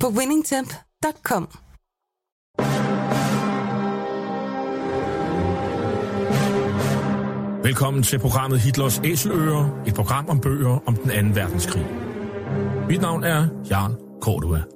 på winningtemp.com. Velkommen til programmet Hitlers Æseløer, et program om bøger om den anden verdenskrig. Mit navn er Jan Cordua.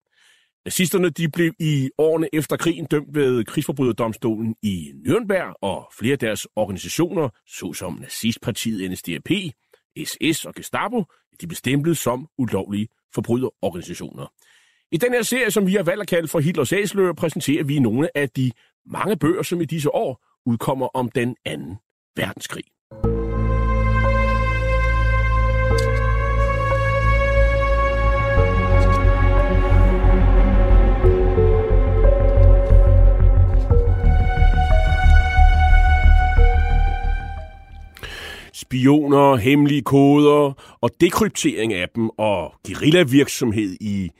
Nazisterne de blev i årene efter krigen dømt ved krigsforbryderdomstolen i Nürnberg, og flere af deres organisationer, såsom nazistpartiet NSDAP, SS og Gestapo, de blev stemplet som ulovlige forbryderorganisationer. I den her serie, som vi har valgt at kalde for Hitlers Æsløer, præsenterer vi nogle af de mange bøger, som i disse år udkommer om den anden verdenskrig. Spioner, hemmelige koder og dekryptering af dem og guerillavirksomhed i,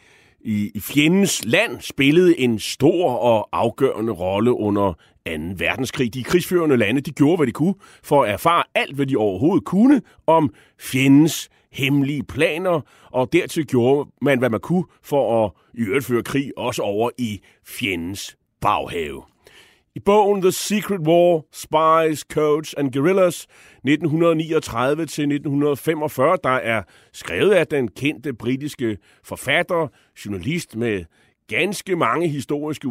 i, i fjendens land spillede en stor og afgørende rolle under 2. verdenskrig. De krigsførende lande de gjorde, hvad de kunne for at erfare alt, hvad de overhovedet kunne om fjendens hemmelige planer, og dertil gjorde man, hvad man kunne for at i øvrigt føre krig også over i fjendens baghave. I bogen The Secret War, Spies, Codes and Guerrillas 1939-1945, der er skrevet af den kendte britiske forfatter, journalist med ganske mange historiske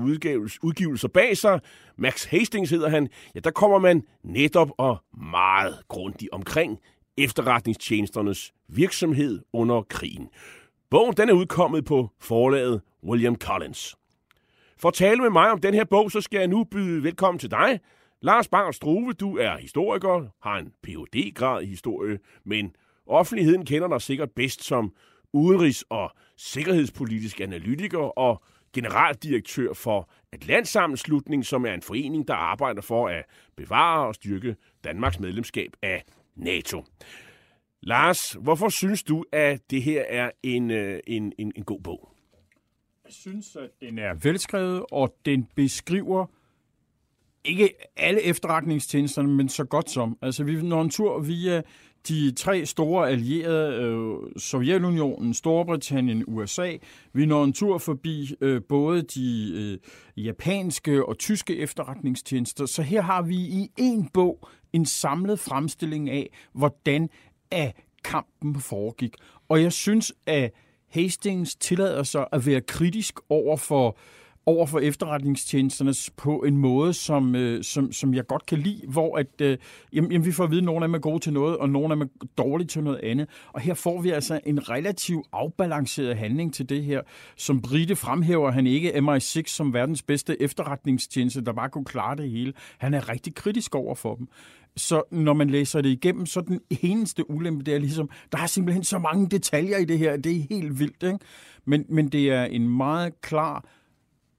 udgivelser bag sig, Max Hastings hedder han, ja, der kommer man netop og meget grundigt omkring efterretningstjenesternes virksomhed under krigen. Bogen den er udkommet på forlaget William Collins. For at tale med mig om den her bog, så skal jeg nu byde velkommen til dig. Lars Bang Struve, du er historiker, har en phd grad i historie, men offentligheden kender dig sikkert bedst som udenrigs- og sikkerhedspolitisk analytiker og generaldirektør for Atlantsammenslutning, som er en forening, der arbejder for at bevare og styrke Danmarks medlemskab af NATO. Lars, hvorfor synes du, at det her er en, øh, en, en, en god bog? Jeg synes, at den er velskrevet, og den beskriver ikke alle efterretningstjenesterne, men så godt som. Altså, vi når en tur via de tre store allierede, øh, Sovjetunionen, Storbritannien, USA. Vi når en tur forbi øh, både de øh, japanske og tyske efterretningstjenester. Så her har vi i en bog en samlet fremstilling af, hvordan af kampen foregik. Og jeg synes, at Hastings tillader sig at være kritisk over for over for efterretningstjenesterne på en måde, som, øh, som, som jeg godt kan lide, hvor at, øh, jamen, jamen, vi får at vide, at nogle af dem er gode til noget, og nogle af dem er dårlige til noget andet. Og her får vi altså en relativt afbalanceret handling til det her. Som Brite fremhæver han ikke MI6 som verdens bedste efterretningstjeneste, der bare kunne klare det hele. Han er rigtig kritisk over for dem. Så når man læser det igennem, så den eneste ulempe, det er ligesom, der er simpelthen så mange detaljer i det her, det er helt vildt. Ikke? Men, men det er en meget klar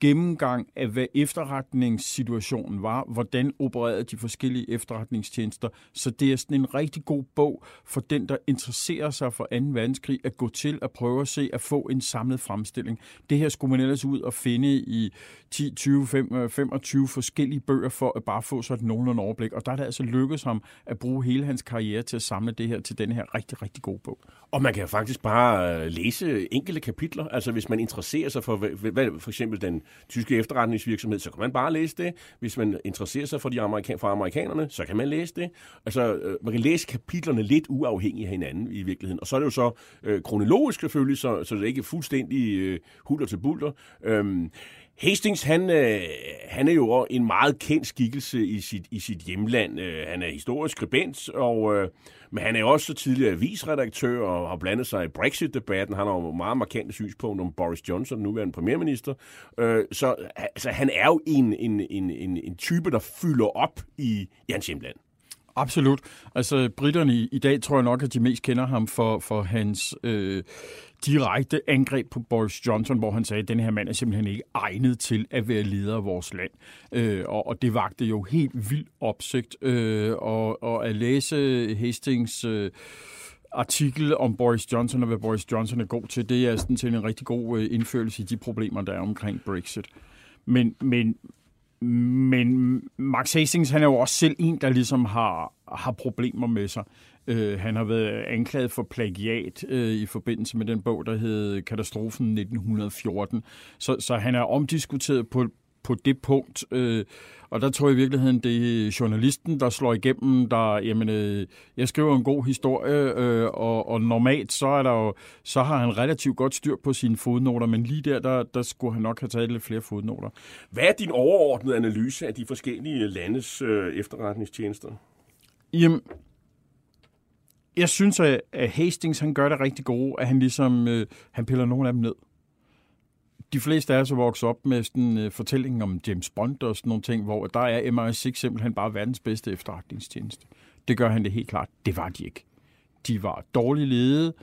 gennemgang af, hvad efterretningssituationen var, hvordan opererede de forskellige efterretningstjenester. Så det er sådan en rigtig god bog for den, der interesserer sig for 2. verdenskrig, at gå til at prøve at se at få en samlet fremstilling. Det her skulle man ellers ud og finde i 10, 20, 25 forskellige bøger for at bare få sådan nogenlunde overblik. Og der er det altså lykkedes ham at bruge hele hans karriere til at samle det her til den her rigtig, rigtig gode bog. Og man kan faktisk bare øh, læse enkelte kapitler. Altså hvis man interesserer sig for hvad, for eksempel den tyske efterretningsvirksomhed, så kan man bare læse det. Hvis man interesserer sig for, de amerikan- for amerikanerne, så kan man læse det. Altså, øh, man kan læse kapitlerne lidt uafhængigt af hinanden i virkeligheden. Og så er det jo så øh, kronologisk selvfølgelig, så, så det er ikke fuldstændig øh, hulter til bulter. Øhm, Hastings, han, øh, han er jo en meget kendt skikkelse i sit, i sit hjemland. Øh, han er historisk skribent, og, øh, men han er også tidligere avisredaktør og har blandet sig i Brexit-debatten. Han har jo meget markante synspunkter om Boris Johnson, nuværende premierminister. Øh, så altså, han er jo en, en, en, en, en type, der fylder op i, i hans hjemland. Absolut. Altså, britterne i, i dag tror jeg nok, at de mest kender ham for, for hans øh, direkte angreb på Boris Johnson, hvor han sagde, at den her mand er simpelthen ikke egnet til at være leder af vores land. Øh, og, og det vagte jo helt vildt opsigt. Øh, og, og at læse Hastings... Øh, artikel om Boris Johnson og hvad Boris Johnson er god til, det er sådan til en rigtig god øh, indførelse i de problemer, der er omkring Brexit. Men, men, men Max Hastings, han er jo også selv en, der ligesom har, har problemer med sig. Øh, han har været anklaget for plagiat øh, i forbindelse med den bog, der hed Katastrofen 1914. Så, så han er omdiskuteret på, på det punkt. Øh, og der tror jeg i virkeligheden, det er journalisten, der slår igennem, der, jamen, øh, jeg skriver en god historie, øh, og, og normalt så, er der jo, så har han relativt godt styr på sine fodnoter, men lige der, der, der skulle han nok have taget lidt flere fodnoter. Hvad er din overordnede analyse af de forskellige landes øh, efterretningstjenester? Jamen, jeg synes, at Hastings han gør det rigtig gode, at han ligesom øh, han piller nogle af dem ned de fleste af os er vokset op med sådan øh, en uh, om James Bond og sådan nogle ting, hvor der er MI6 simpelthen bare verdens bedste efterretningstjeneste. Det gør han det helt klart. Det var de ikke. De var dårligt ledet.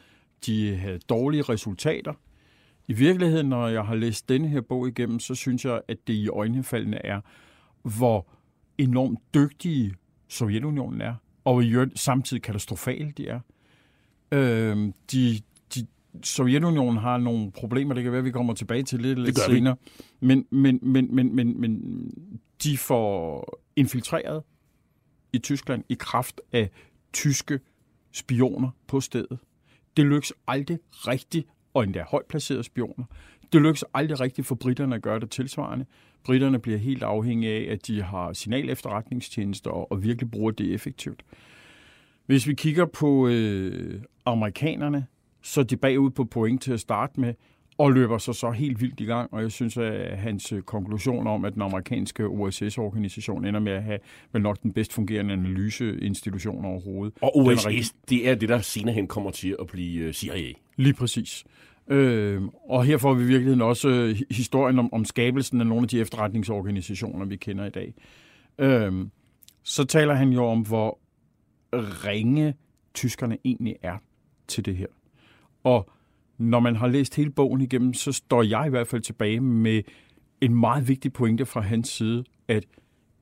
De havde dårlige resultater. I virkeligheden, når jeg har læst denne her bog igennem, så synes jeg, at det i øjnefaldene er, hvor enormt dygtige Sovjetunionen er, og i samtidig katastrofale de er. Øh, de, Sovjetunionen har nogle problemer, det kan være, at vi kommer tilbage til lidt, lidt senere. Men, men, men, men, men, men de får infiltreret i Tyskland i kraft af tyske spioner på stedet. Det lykkes aldrig rigtigt, og endda højt placerede spioner. Det lykkes aldrig rigtigt for britterne at gøre det tilsvarende. Britterne bliver helt afhængige af, at de har signalefterretningstjenester og, og virkelig bruger det effektivt. Hvis vi kigger på øh, amerikanerne, så de bagud på point til at starte med, og løber sig så helt vildt i gang. Og jeg synes, at hans øh, konklusion om, at den amerikanske OSS-organisation ender med at have vel nok den bedst fungerende analyseinstitution overhovedet. Og OSS, rigtig... det er det, der senere hen kommer til at blive øh, CIA. Lige præcis. Øh, og her får vi i virkeligheden også øh, historien om, om skabelsen af nogle af de efterretningsorganisationer, vi kender i dag. Øh, så taler han jo om, hvor ringe tyskerne egentlig er til det her. Og når man har læst hele bogen igennem, så står jeg i hvert fald tilbage med en meget vigtig pointe fra hans side, at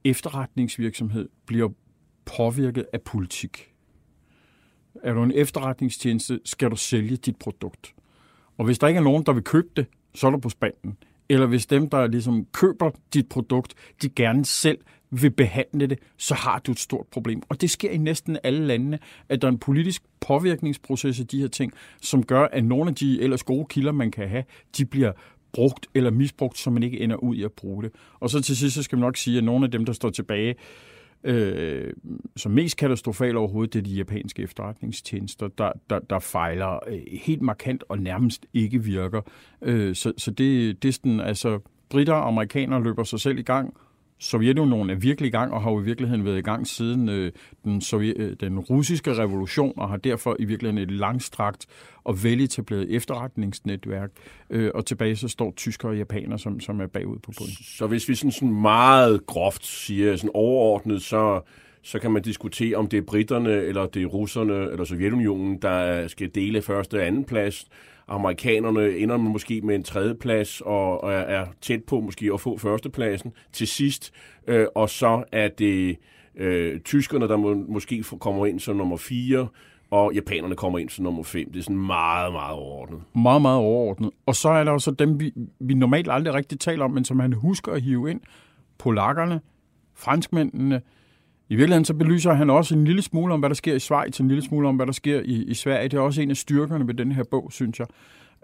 efterretningsvirksomhed bliver påvirket af politik. Er du en efterretningstjeneste, skal du sælge dit produkt. Og hvis der ikke er nogen, der vil købe det, så er du på spanden. Eller hvis dem, der ligesom køber dit produkt, de gerne selv vil behandle det, så har du et stort problem. Og det sker i næsten alle landene, at der er en politisk påvirkningsproces af de her ting, som gør, at nogle af de ellers gode kilder, man kan have, de bliver brugt eller misbrugt, så man ikke ender ud i at bruge det. Og så til sidst, så skal man nok sige, at nogle af dem, der står tilbage, øh, øh, som mest katastrofale overhovedet, det er de japanske efterretningstjenester, der, der, der fejler øh, helt markant og nærmest ikke virker. Øh, så, så det, det er sådan, altså, britter og amerikanere løber sig selv i gang, Sovjetunionen er virkelig i gang, og har jo i virkeligheden været i gang siden øh, den, sovjet, øh, den russiske revolution, og har derfor i virkeligheden et langstrakt og veletableret efterretningsnetværk. Øh, og tilbage så står tyskere og japanere, som, som er bagud på bunden. Så hvis vi sådan, sådan meget groft siger, sådan overordnet, så, så kan man diskutere, om det er britterne, eller det er russerne, eller Sovjetunionen, der skal dele første og anden plads, Amerikanerne ender måske med en tredjeplads og, og er, er tæt på måske at få førstepladsen til sidst. Øh, og så er det øh, tyskerne, der må, måske kommer ind som nummer 4, og japanerne kommer ind som nummer 5. Det er sådan meget, meget overordnet. Meget, meget overordnet. Og så er der også dem, vi, vi normalt aldrig rigtig taler om, men som han husker at hive ind. Polakkerne, franskmændene, i virkeligheden så belyser han også en lille smule om, hvad der sker i Schweiz, en lille smule om, hvad der sker i, i Sverige. Det er også en af styrkerne ved den her bog, synes jeg.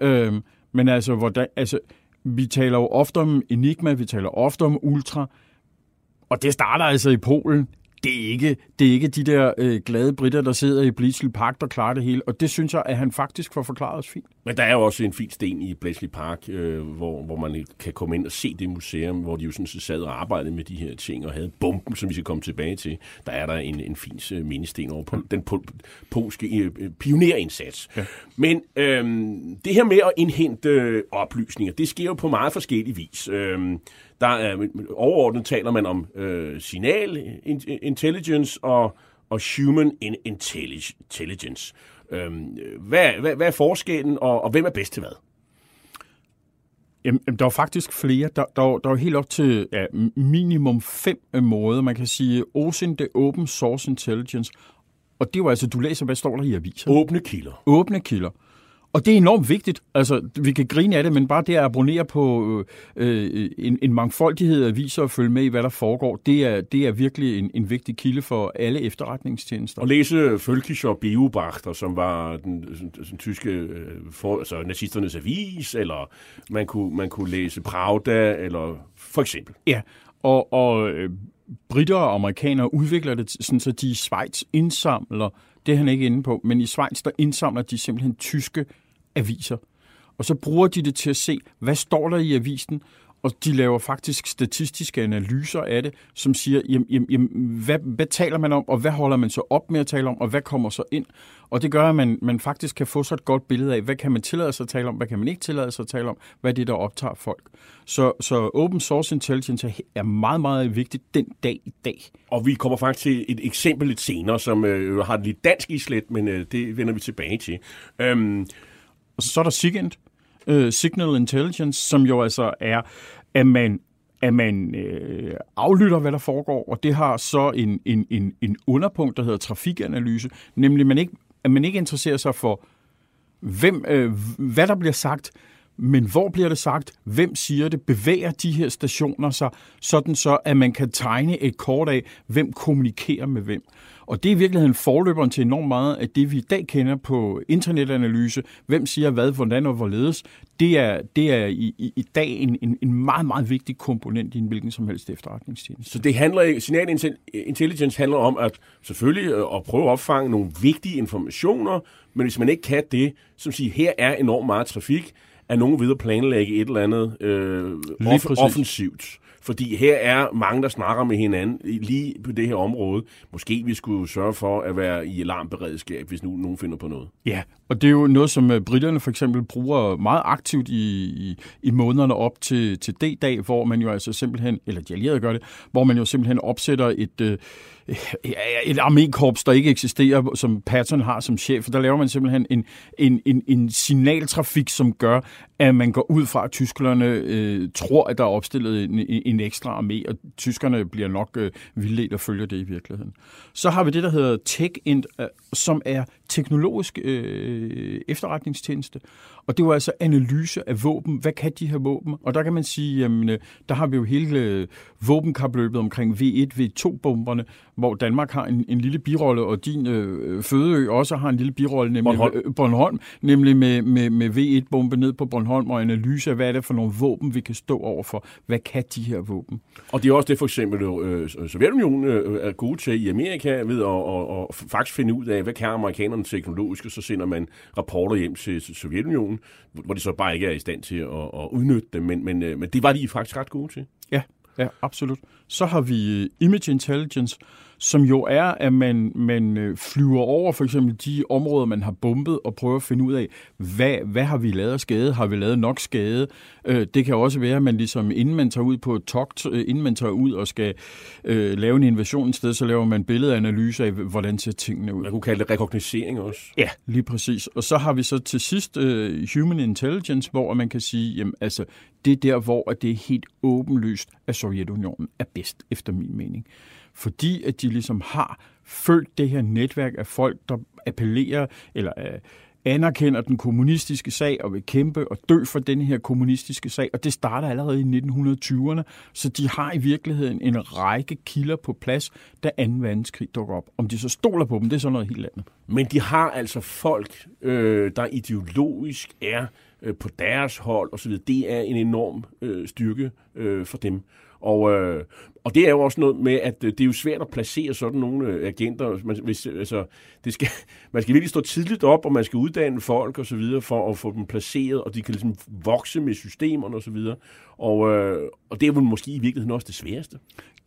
Øhm, men altså, hvordan, altså, vi taler jo ofte om Enigma, vi taler ofte om Ultra, og det starter altså i Polen det er ikke, det er ikke de der øh, glade britter, der sidder i Bletchley Park, der klarer det hele. Og det synes jeg, at han faktisk får forklaret os fint. Men der er jo også en fin sten i Bletchley Park, øh, hvor, hvor man kan komme ind og se det museum, hvor de jo sådan sad og arbejdede med de her ting og havde bomben, som vi skal komme tilbage til. Der er der en, en fin øh, mindesten over på den pol, polske øh, pionerindsats. Ja. Men øh, det her med at indhente øh, oplysninger, det sker jo på meget forskellige vis. Øh, der er, overordnet taler man om øh, signal intelligence og, og human intelligence. Øhm, hvad, hvad, hvad er forskellen, og, og hvem er bedst til hvad? Jamen, der er faktisk flere. Der, der, der er helt op til ja, minimum fem måder. Man kan sige, OSIN, det Open Source Intelligence. Og det var altså, du læser, hvad står der i aviser? Åbne kilder. Åbne kilder. Og det er enormt vigtigt. Altså, vi kan grine af det, men bare det at abonnere på øh, en, en mangfoldighed af aviser og følge med i, hvad der foregår, det er, det er virkelig en, en vigtig kilde for alle efterretningstjenester. Og læse Völkischer og Beobachter, som var den, den, den tyske øh, for, altså, nazisternes avis, eller man kunne, man kunne læse Pravda, eller for eksempel. Ja, og, og øh, britter og amerikanere udvikler det sådan, så de i Schweiz indsamler, det er han ikke inde på, men i Schweiz der indsamler de simpelthen tyske aviser. Og så bruger de det til at se, hvad står der i avisen, og de laver faktisk statistiske analyser af det, som siger, jamen, jamen, jamen, hvad, hvad taler man om, og hvad holder man så op med at tale om, og hvad kommer så ind? Og det gør, at man, man faktisk kan få så et godt billede af, hvad kan man tillade sig at tale om, hvad kan man ikke tillade sig at tale om, hvad er det, der optager folk. Så, så open source intelligence er meget, meget vigtigt den dag i dag. Og vi kommer faktisk til et eksempel lidt senere, som øh, har et lidt dansk islet, men øh, det vender vi tilbage til. Øhm, og så er der SIGINT, uh, Signal Intelligence, som jo altså er, at man at man øh, aflytter, hvad der foregår, og det har så en, en, en, en underpunkt, der hedder trafikanalyse, nemlig man ikke, at man ikke interesserer sig for, hvem, øh, hvad der bliver sagt, men hvor bliver det sagt? Hvem siger det? Bevæger de her stationer sig, sådan så, at man kan tegne et kort af, hvem kommunikerer med hvem? Og det er i virkeligheden forløberen til enormt meget af det, vi i dag kender på internetanalyse. Hvem siger hvad, hvordan og hvorledes. Det er, det er i, i, i dag en, en, en meget, meget vigtig komponent i en hvilken som helst efterretningstjeneste. Så det handler, signal intelligence handler om at selvfølgelig øh, at prøve at opfange nogle vigtige informationer, men hvis man ikke kan det, som siger, her er enormt meget trafik, er nogen ved at planlægge et eller andet øh, off- offensivt. Fordi her er mange, der snakker med hinanden lige på det her område. Måske vi skulle sørge for at være i alarmberedskab, hvis nu nogen finder på noget. Ja, og det er jo noget, som øh, britterne for eksempel bruger meget aktivt i, i, i månederne op til, til D-dag, hvor man jo altså simpelthen, eller de allierede gør det, hvor man jo simpelthen opsætter et, øh, et armékorps, der ikke eksisterer, som Patton har som chef. Der laver man simpelthen en, en, en, en signaltrafik, som gør, at man går ud fra, at tyskerne øh, tror, at der er opstillet en, en ekstra armé, og tyskerne bliver nok øh, vildledt at følge det i virkeligheden. Så har vi det, der hedder TechInt, øh, som er teknologisk øh, efterretningstjeneste. Og det var altså analyse af våben. Hvad kan de her våben? Og der kan man sige, jamen, øh, der har vi jo hele øh, våbenkapløbet omkring V1, V2-bomberne, hvor Danmark har en, en lille birolle, og din øh, fødeø også har en lille birolle, nemlig Bornholm, øh, Bornholm nemlig med, med, med V1-bombe ned på Bornholm, og analyse af, hvad er det for nogle våben, vi kan stå over for. Hvad kan de her våben? Og det er også det, for eksempel øh, Sovjetunionen øh, er gode til i Amerika, ved at og, og faktisk finde ud af, hvad kan amerikanerne teknologisk, og så sender man rapporter hjem til Sovjetunionen, hvor de så bare ikke er i stand til at, at udnytte dem, men, men, øh, men det var de faktisk ret gode til. Ja, ja, absolut. Så har vi Image Intelligence, som jo er, at man, man øh, flyver over for eksempel de områder, man har bombet, og prøver at finde ud af, hvad, hvad har vi lavet af skade? Har vi lavet nok skade? Øh, det kan også være, at man ligesom, inden man tager ud på et togt, øh, inden man tager ud og skal øh, lave en invasion et sted, så laver man billedanalyse af, hvordan ser tingene ud. Man kunne kalde det rekognoscering også. Ja, lige præcis. Og så har vi så til sidst uh, Human Intelligence, hvor man kan sige, jamen altså, det er der, hvor det er helt åbenlyst, at Sovjetunionen er bedst, efter min mening fordi at de ligesom har følt det her netværk af folk, der appellerer eller øh, anerkender den kommunistiske sag og vil kæmpe og dø for den her kommunistiske sag, og det starter allerede i 1920'erne, så de har i virkeligheden en række kilder på plads, da 2. verdenskrig dukker op. Om de så stoler på dem, det er så noget helt andet. Men de har altså folk, øh, der ideologisk er øh, på deres hold osv., det er en enorm øh, styrke øh, for dem. Og, øh, og det er jo også noget med, at øh, det er jo svært at placere sådan nogle øh, agenter. Man, hvis, altså, det skal, man skal virkelig stå tidligt op, og man skal uddanne folk og så videre for at få dem placeret, og de kan ligesom vokse med systemerne og så videre. Og, øh, og det er jo måske i virkeligheden også det sværeste.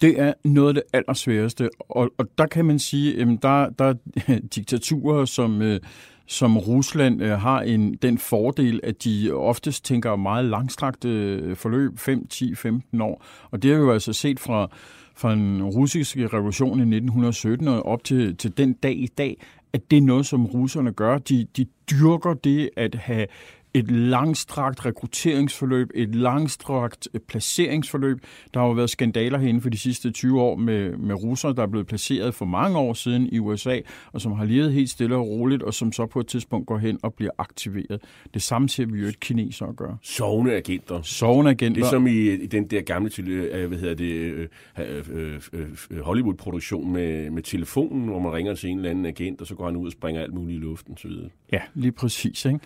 Det er noget af det allersværeste, og, og der kan man sige, at der, der er diktaturer, som... Øh, som Rusland øh, har en, den fordel, at de oftest tænker meget langstrakte øh, forløb, 5, 10, 15 år. Og det har vi jo altså set fra, fra den russiske revolution i 1917 og op til, til den dag i dag, at det er noget, som russerne gør. De, de dyrker det at have et langstrakt rekrutteringsforløb, et langstrakt øh, placeringsforløb. Der har jo været skandaler herinde for de sidste 20 år med, med russere, der er blevet placeret for mange år siden i USA, og som har levet helt stille og roligt, og som så på et tidspunkt går hen og bliver aktiveret. Det samme ser vi jo et kineser gøre. Sovende agenter. Sovende agenter. Det er som i, i den der gamle øh, hvad hedder det, øh, Hollywood-produktion med, med telefonen, hvor man ringer til en eller anden agent, og så går han ud og springer alt muligt i luften. Så videre. Ja, lige præcis. Ikke?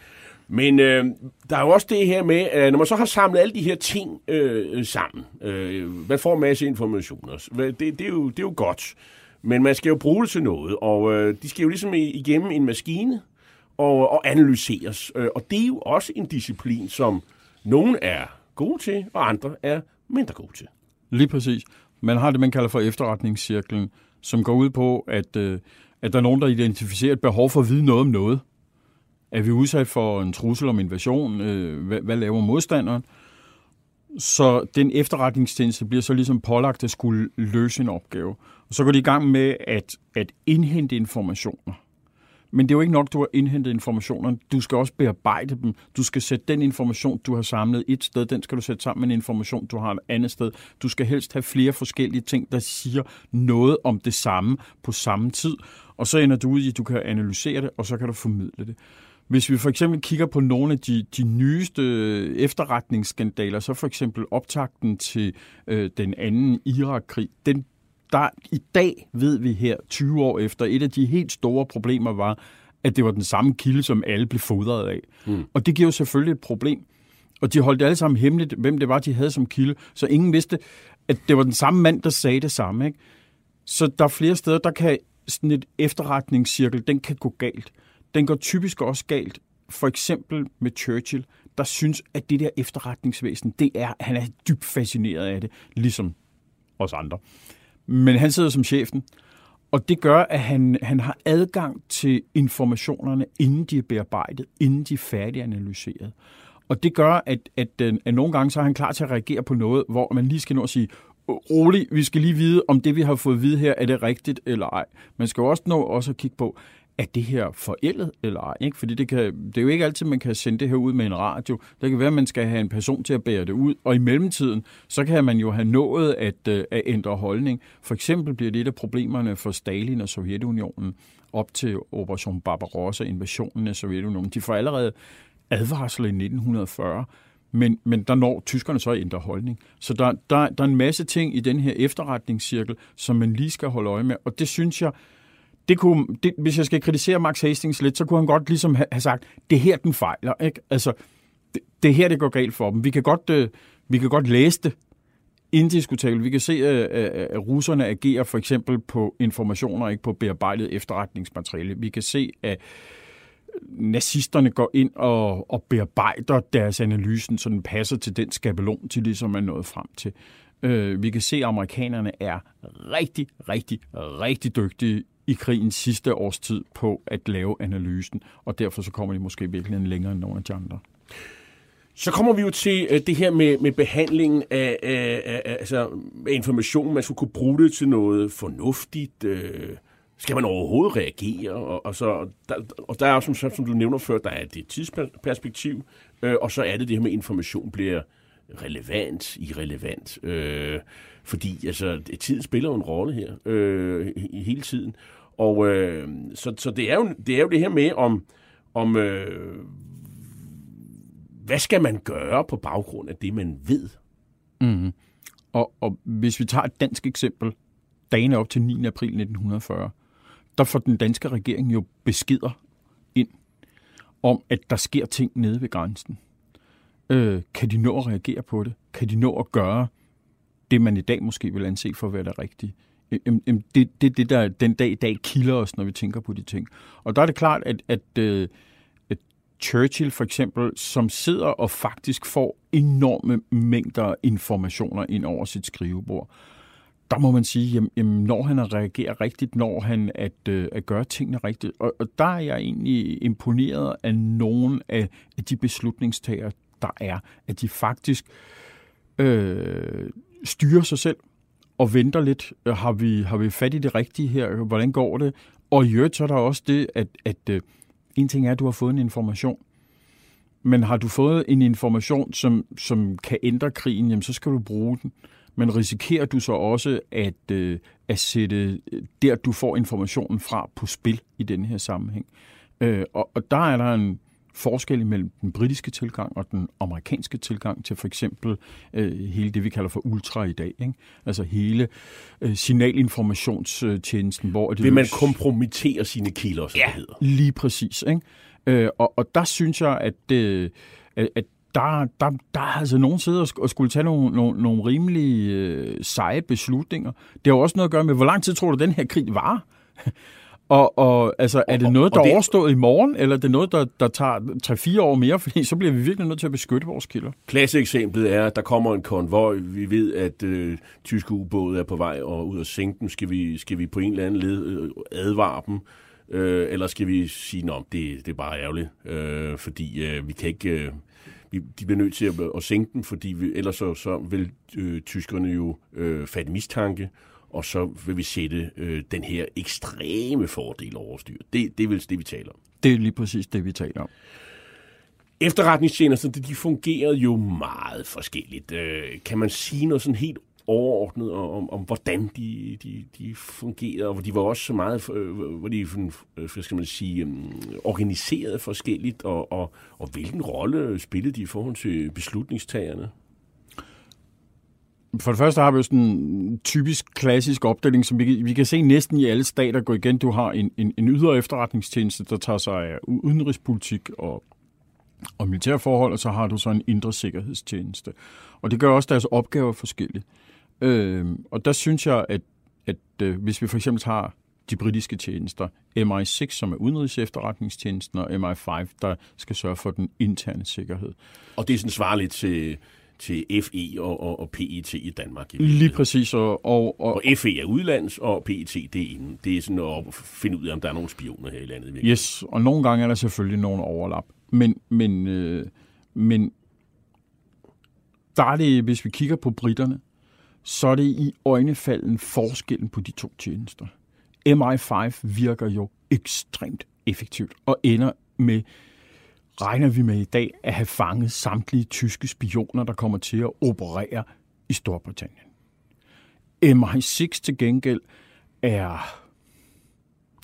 Men øh, der er jo også det her med, at når man så har samlet alle de her ting øh, sammen, øh, man får en masse informationer, det, det, er jo, det er jo godt, men man skal jo bruge det til noget, og øh, de skal jo ligesom igennem en maskine og, og analyseres. Øh, og det er jo også en disciplin, som nogen er gode til, og andre er mindre gode til. Lige præcis. Man har det, man kalder for efterretningscirklen, som går ud på, at, øh, at der er nogen, der identificerer et behov for at vide noget om noget. Er vi udsat for en trussel om invasion? Øh, hvad, hvad laver modstanderen? Så den efterretningstjeneste bliver så ligesom pålagt at skulle løse en opgave. Og så går de i gang med at, at indhente informationer. Men det er jo ikke nok, du har indhentet informationer. Du skal også bearbejde dem. Du skal sætte den information, du har samlet et sted, den skal du sætte sammen med en information, du har et andet sted. Du skal helst have flere forskellige ting, der siger noget om det samme på samme tid. Og så ender du ud i, at du kan analysere det, og så kan du formidle det. Hvis vi for eksempel kigger på nogle af de, de nyeste efterretningsskandaler, så for eksempel optakten til øh, den anden Irak-krig, den der i dag ved vi her, 20 år efter, et af de helt store problemer var, at det var den samme kilde, som alle blev fodret af. Mm. Og det giver jo selvfølgelig et problem. Og de holdt alle sammen hemmeligt, hvem det var, de havde som kilde, så ingen vidste, at det var den samme mand, der sagde det samme. Ikke? Så der er flere steder, der kan sådan et efterretningscirkel, den kan gå galt. Den går typisk også galt, for eksempel med Churchill, der synes, at det der efterretningsvæsen, det er, han er dybt fascineret af det, ligesom os andre. Men han sidder som chefen, og det gør, at han, han har adgang til informationerne, inden de er bearbejdet, inden de er færdiganalyseret. Og det gør, at, at, at, at nogle gange så er han klar til at reagere på noget, hvor man lige skal nå at sige, rolig, vi skal lige vide, om det, vi har fået at vide her, er det rigtigt eller ej. Man skal jo også nå også at kigge på, er det her forældet eller ej? Ikke? Fordi det, kan, det er jo ikke altid, man kan sende det her ud med en radio. Det kan være, at man skal have en person til at bære det ud, og i mellemtiden, så kan man jo have nået at, øh, at ændre holdning. For eksempel bliver det et af problemerne for Stalin og Sovjetunionen op til Operation Barbarossa, invasionen af Sovjetunionen. De får allerede advarsler i 1940, men, men der når tyskerne så at ændre holdning. Så der, der, der er en masse ting i den her efterretningscirkel, som man lige skal holde øje med, og det synes jeg, det kunne, det, hvis jeg skal kritisere Max Hastings lidt, så kunne han godt ligesom have, have sagt, det her, den fejler. Ikke? Altså, det, det her, det går galt for dem. Vi kan godt, øh, vi kan godt læse det indiskutabelt. Vi kan se, at, at russerne agerer for eksempel på informationer, ikke på bearbejdet efterretningsmateriale. Vi kan se, at nazisterne går ind og, og bearbejder deres analysen, så den passer til den skabelon, til det, ligesom er nået frem til. Vi kan se, at amerikanerne er rigtig, rigtig, rigtig dygtige i krigens sidste års tid på at lave analysen, og derfor så kommer de måske virkelig længere end nogle af de andre. Så kommer vi jo til øh, det her med, med behandlingen af, af, af, af altså, information. Man skulle kunne bruge det til noget fornuftigt. Øh, skal man overhovedet reagere? Og, og, så, der, og der er også, som, som du nævner før, der er det tidsperspektiv, uh, og så er det det her med, at information bliver relevant, irrelevant. Fordi altså, tid spiller en rolle her hele tiden. Og øh, så, så det, er jo, det er jo det her med, om, om øh, hvad skal man gøre på baggrund af det, man ved? Mm. Og, og hvis vi tager et dansk eksempel, dagen op til 9. april 1940, der får den danske regering jo beskeder ind om, at der sker ting nede ved grænsen. Øh, kan de nå at reagere på det? Kan de nå at gøre det, man i dag måske vil anse for at være det rigtige? Det er det, det der den dag i dag kilder os, når vi tænker på de ting. Og der er det klart, at, at, øh, at Churchill for eksempel, som sidder og faktisk får enorme mængder informationer ind over sit skrivebord, der må man sige, jamen, jamen når han reagerer rigtigt, når han at, øh, at gøre tingene rigtigt. Og, og der er jeg egentlig imponeret af nogle af, af de beslutningstager, der er, at de faktisk øh, styrer sig selv og venter lidt. Øh, har vi, har vi fat i det rigtige her? Hvordan går det? Og i øvrigt så er der også det, at, at øh, en ting er, at du har fået en information, men har du fået en information, som, som kan ændre krigen, jamen så skal du bruge den. Men risikerer du så også at, øh, at sætte øh, der, du får informationen fra, på spil i den her sammenhæng? Øh, og, og der er der en, forskel mellem den britiske tilgang og den amerikanske tilgang til for eksempel øh, hele det, vi kalder for ultra i dag. Ikke? Altså hele øh, signalinformationstjenesten, hvor det Vil man kompromittere sine kilder, som ja, det hedder? lige præcis. Ikke? Øh, og, og der synes jeg, at, øh, at der, der, der er altså nogen sidder og skulle tage nogle, nogle, nogle rimelig øh, seje beslutninger. Det har jo også noget at gøre med, hvor lang tid tror du, den her krig var? Og, og altså, er det noget, der er overstået i morgen, eller er det noget, der, der tager 3-4 år mere? Fordi så bliver vi virkelig nødt til at beskytte vores kilder. Klasseeksemplet er, at der kommer en konvoj. Vi ved, at øh, tyske ubåde er på vej og ud og sænke dem. Skal vi, skal vi på en eller anden led øh, advare dem? Øh, eller skal vi sige, at det, det er bare ærgerligt, øh, fordi øh, vi kan ikke... Øh, vi, de bliver nødt til at, at sænke dem, fordi vi, ellers så, så vil øh, tyskerne jo øh, fatte mistanke, og så vil vi sætte øh, den her ekstreme fordel over styr. Det, det er vel det, vi taler om. Det er lige præcis det, vi taler om. Efterretningstjenesterne, de fungerede jo meget forskelligt. Øh, kan man sige noget sådan helt overordnet om, om hvordan de, de, de fungerede, og de var også så meget, øh, hvor de øh, skal man sige, organiseret forskelligt, og, og, og hvilken rolle spillede de i forhold til beslutningstagerne? For det første har vi jo sådan en typisk klassisk opdeling, som vi, vi kan se næsten i alle stater gå igen. Du har en, en, en ydre efterretningstjeneste, der tager sig af udenrigspolitik og, og militærforhold, og så har du så en indre sikkerhedstjeneste. Og det gør også deres opgaver forskellige. Øh, og der synes jeg, at, at øh, hvis vi for eksempel har de britiske tjenester, MI6, som er udenrigs efterretningstjenesten, og MI5, der skal sørge for den interne sikkerhed. Og det er sådan svarligt til til FE og, og, og PET i Danmark. I Lige præcis. Og, og, og, og FE er udlands, og PET det er inden. Det er sådan at finde ud af, om der er nogle spioner her i landet. Virkelig. Yes, og nogle gange er der selvfølgelig nogle overlap. Men, men, øh, men der er det, hvis vi kigger på britterne, så er det i øjnefalden forskellen på de to tjenester. MI5 virker jo ekstremt effektivt og ender med regner vi med i dag at have fanget samtlige tyske spioner, der kommer til at operere i Storbritannien. MI6 til gengæld er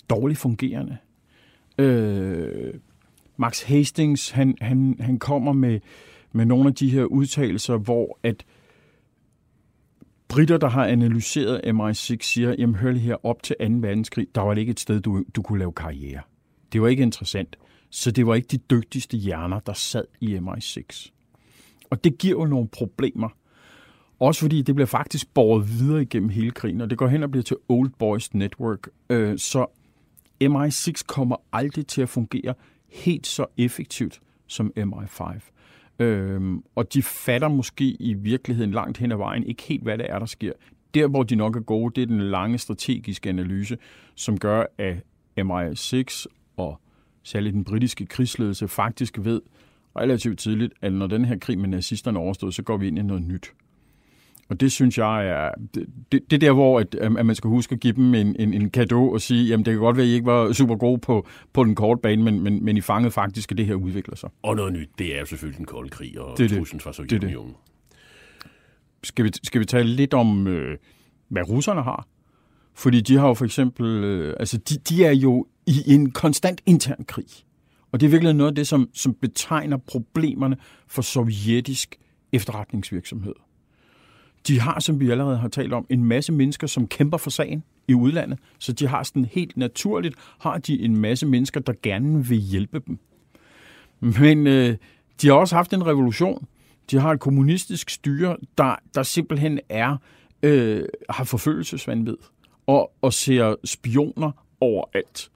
dårligt fungerende. Øh, Max Hastings, han, han, han kommer med, med nogle af de her udtalelser, hvor at britter, der har analyseret MI6, siger, jamen hør lige her, op til 2. verdenskrig, der var det ikke et sted, du, du kunne lave karriere. Det var ikke interessant. Så det var ikke de dygtigste hjerner, der sad i MI6. Og det giver jo nogle problemer. Også fordi det bliver faktisk båret videre igennem hele krigen, og det går hen og bliver til Old Boys Network. Øh, så MI6 kommer aldrig til at fungere helt så effektivt som MI5. Øhm, og de fatter måske i virkeligheden langt hen ad vejen ikke helt, hvad det er, der sker. Der, hvor de nok er gode, det er den lange strategiske analyse, som gør, at MI6 og særligt den britiske krigsledelse, faktisk ved relativt tidligt, at når den her krig med nazisterne overstået, så går vi ind i noget nyt. Og det synes jeg er... Det, det, der, hvor at, at man skal huske at give dem en, en, en gave og sige, jamen det kan godt være, at I ikke var super gode på, på den korte bane, men, men, men I fangede faktisk, at det her udvikler sig. Og noget nyt, det er jo selvfølgelig den kolde krig og det truslen fra Sovjetunionen. Skal, vi, skal vi tale lidt om, øh, hvad russerne har? Fordi de har jo for eksempel... Øh, altså, de, de er jo i en konstant intern krig. Og det er virkelig noget af det, som, som betegner problemerne for sovjetisk efterretningsvirksomhed. De har, som vi allerede har talt om, en masse mennesker, som kæmper for sagen i udlandet. Så de har sådan helt naturligt, har de en masse mennesker, der gerne vil hjælpe dem. Men øh, de har også haft en revolution, De har et kommunistisk styre, der, der simpelthen er øh, har forfølgelsesvandvid og, og ser spioner overalt.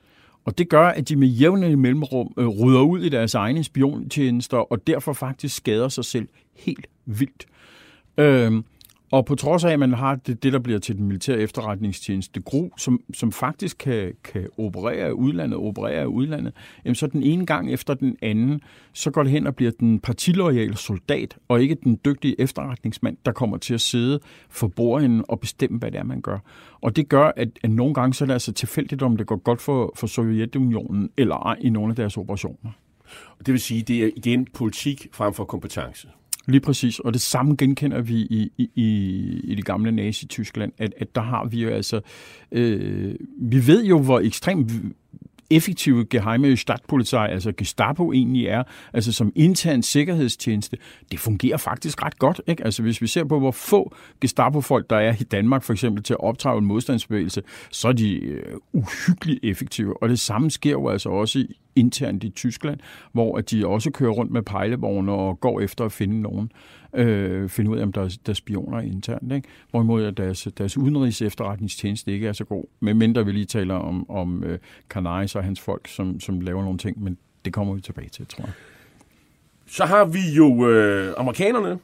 Og det gør, at de med jævne mellemrum øh, rydder ud i deres egne spiontjenester, og derfor faktisk skader sig selv helt vildt. Øh, og på trods af, at man har det, det der bliver til den militære efterretningstjeneste, GRU, som, som faktisk kan, kan operere i udlandet, operere i udlandet, jamen så den ene gang efter den anden, så går det hen og bliver den partiloyale soldat, og ikke den dygtige efterretningsmand, der kommer til at sidde for bordenden og bestemme, hvad det er, man gør. Og det gør, at, at nogle gange så er det altså tilfældigt, om det går godt for, for Sovjetunionen eller ej i nogle af deres operationer. Det vil sige, det er igen politik frem for kompetence. Lige præcis, og det samme genkender vi i, i, i det gamle Nazi-Tyskland, at, at der har vi jo altså, øh, vi ved jo, hvor ekstremt effektive geheime statspolitik, altså Gestapo egentlig er, altså som intern sikkerhedstjeneste, det fungerer faktisk ret godt. Ikke? Altså hvis vi ser på, hvor få Gestapo-folk der er i Danmark, for eksempel til at optrage en modstandsbevægelse, så er de øh, uhyggeligt effektive. Og det samme sker jo altså også internt i Tyskland, hvor at de også kører rundt med pejlevogne og går efter at finde nogen øh, finde ud af, om der, der er spioner internt. Ikke? Hvorimod deres, deres udenrigs efterretningstjeneste ikke er så god. medmindre vi lige taler om, om øh, Canaris og hans folk, som, som laver nogle ting, men det kommer vi tilbage til, tror jeg. Så har vi jo øh, amerikanerne,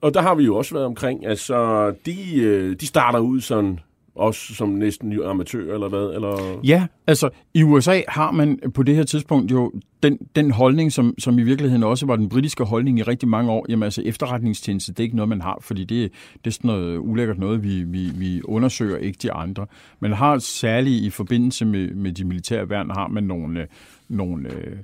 og der har vi jo også været omkring. Altså, de, øh, de starter ud sådan også som næsten amatør, eller hvad? Eller? Ja, altså i USA har man på det her tidspunkt jo den, den holdning, som, som i virkeligheden også var den britiske holdning i rigtig mange år. Jamen altså efterretningstjeneste, det er ikke noget, man har, fordi det, det er sådan noget ulækkert noget, vi, vi, vi undersøger ikke de andre. Man har særligt i forbindelse med, med de militære værn, har man nogle, nogle øh,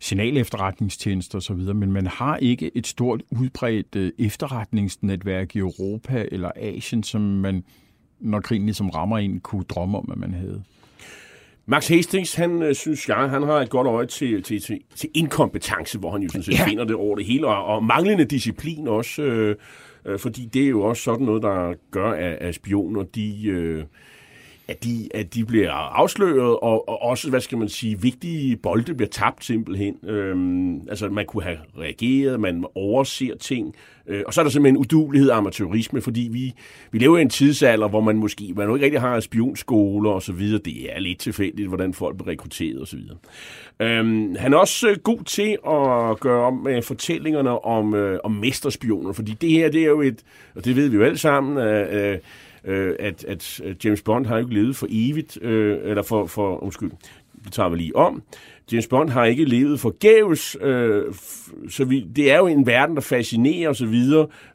signalefterretningstjenester osv., men man har ikke et stort udbredt øh, efterretningsnetværk i Europa eller Asien, som man når krigen ligesom rammer en, kunne drømme om, at man havde. Max Hastings, han øh, synes jeg, han har et godt øje til, til, til, til inkompetence, hvor han jo sådan set ja. finder det over det hele, og, og manglende disciplin også, øh, øh, fordi det er jo også sådan noget, der gør, at, at spioner, de... Øh, at de, at de bliver afsløret, og, og også, hvad skal man sige, vigtige bolde bliver tabt simpelthen. Øhm, altså, man kunne have reageret, man overser ting, øh, og så er der simpelthen udulighed og amatørisme, fordi vi, vi lever i en tidsalder, hvor man måske man ikke rigtig har spionskoler og så videre. Det er lidt tilfældigt, hvordan folk bliver rekrutteret og så videre. Øhm, han er også øh, god til at gøre om med fortællingerne om, øh, om mesterspioner, fordi det her, det er jo et, og det ved vi jo alle sammen, øh, øh øh, at, at øh, James Bond har ikke levet for evigt, øh, eller for, for, undskyld, det tager vi lige om. James Bond har ikke levet forgæves, øh, så vi, det er jo en verden, der fascinerer osv.,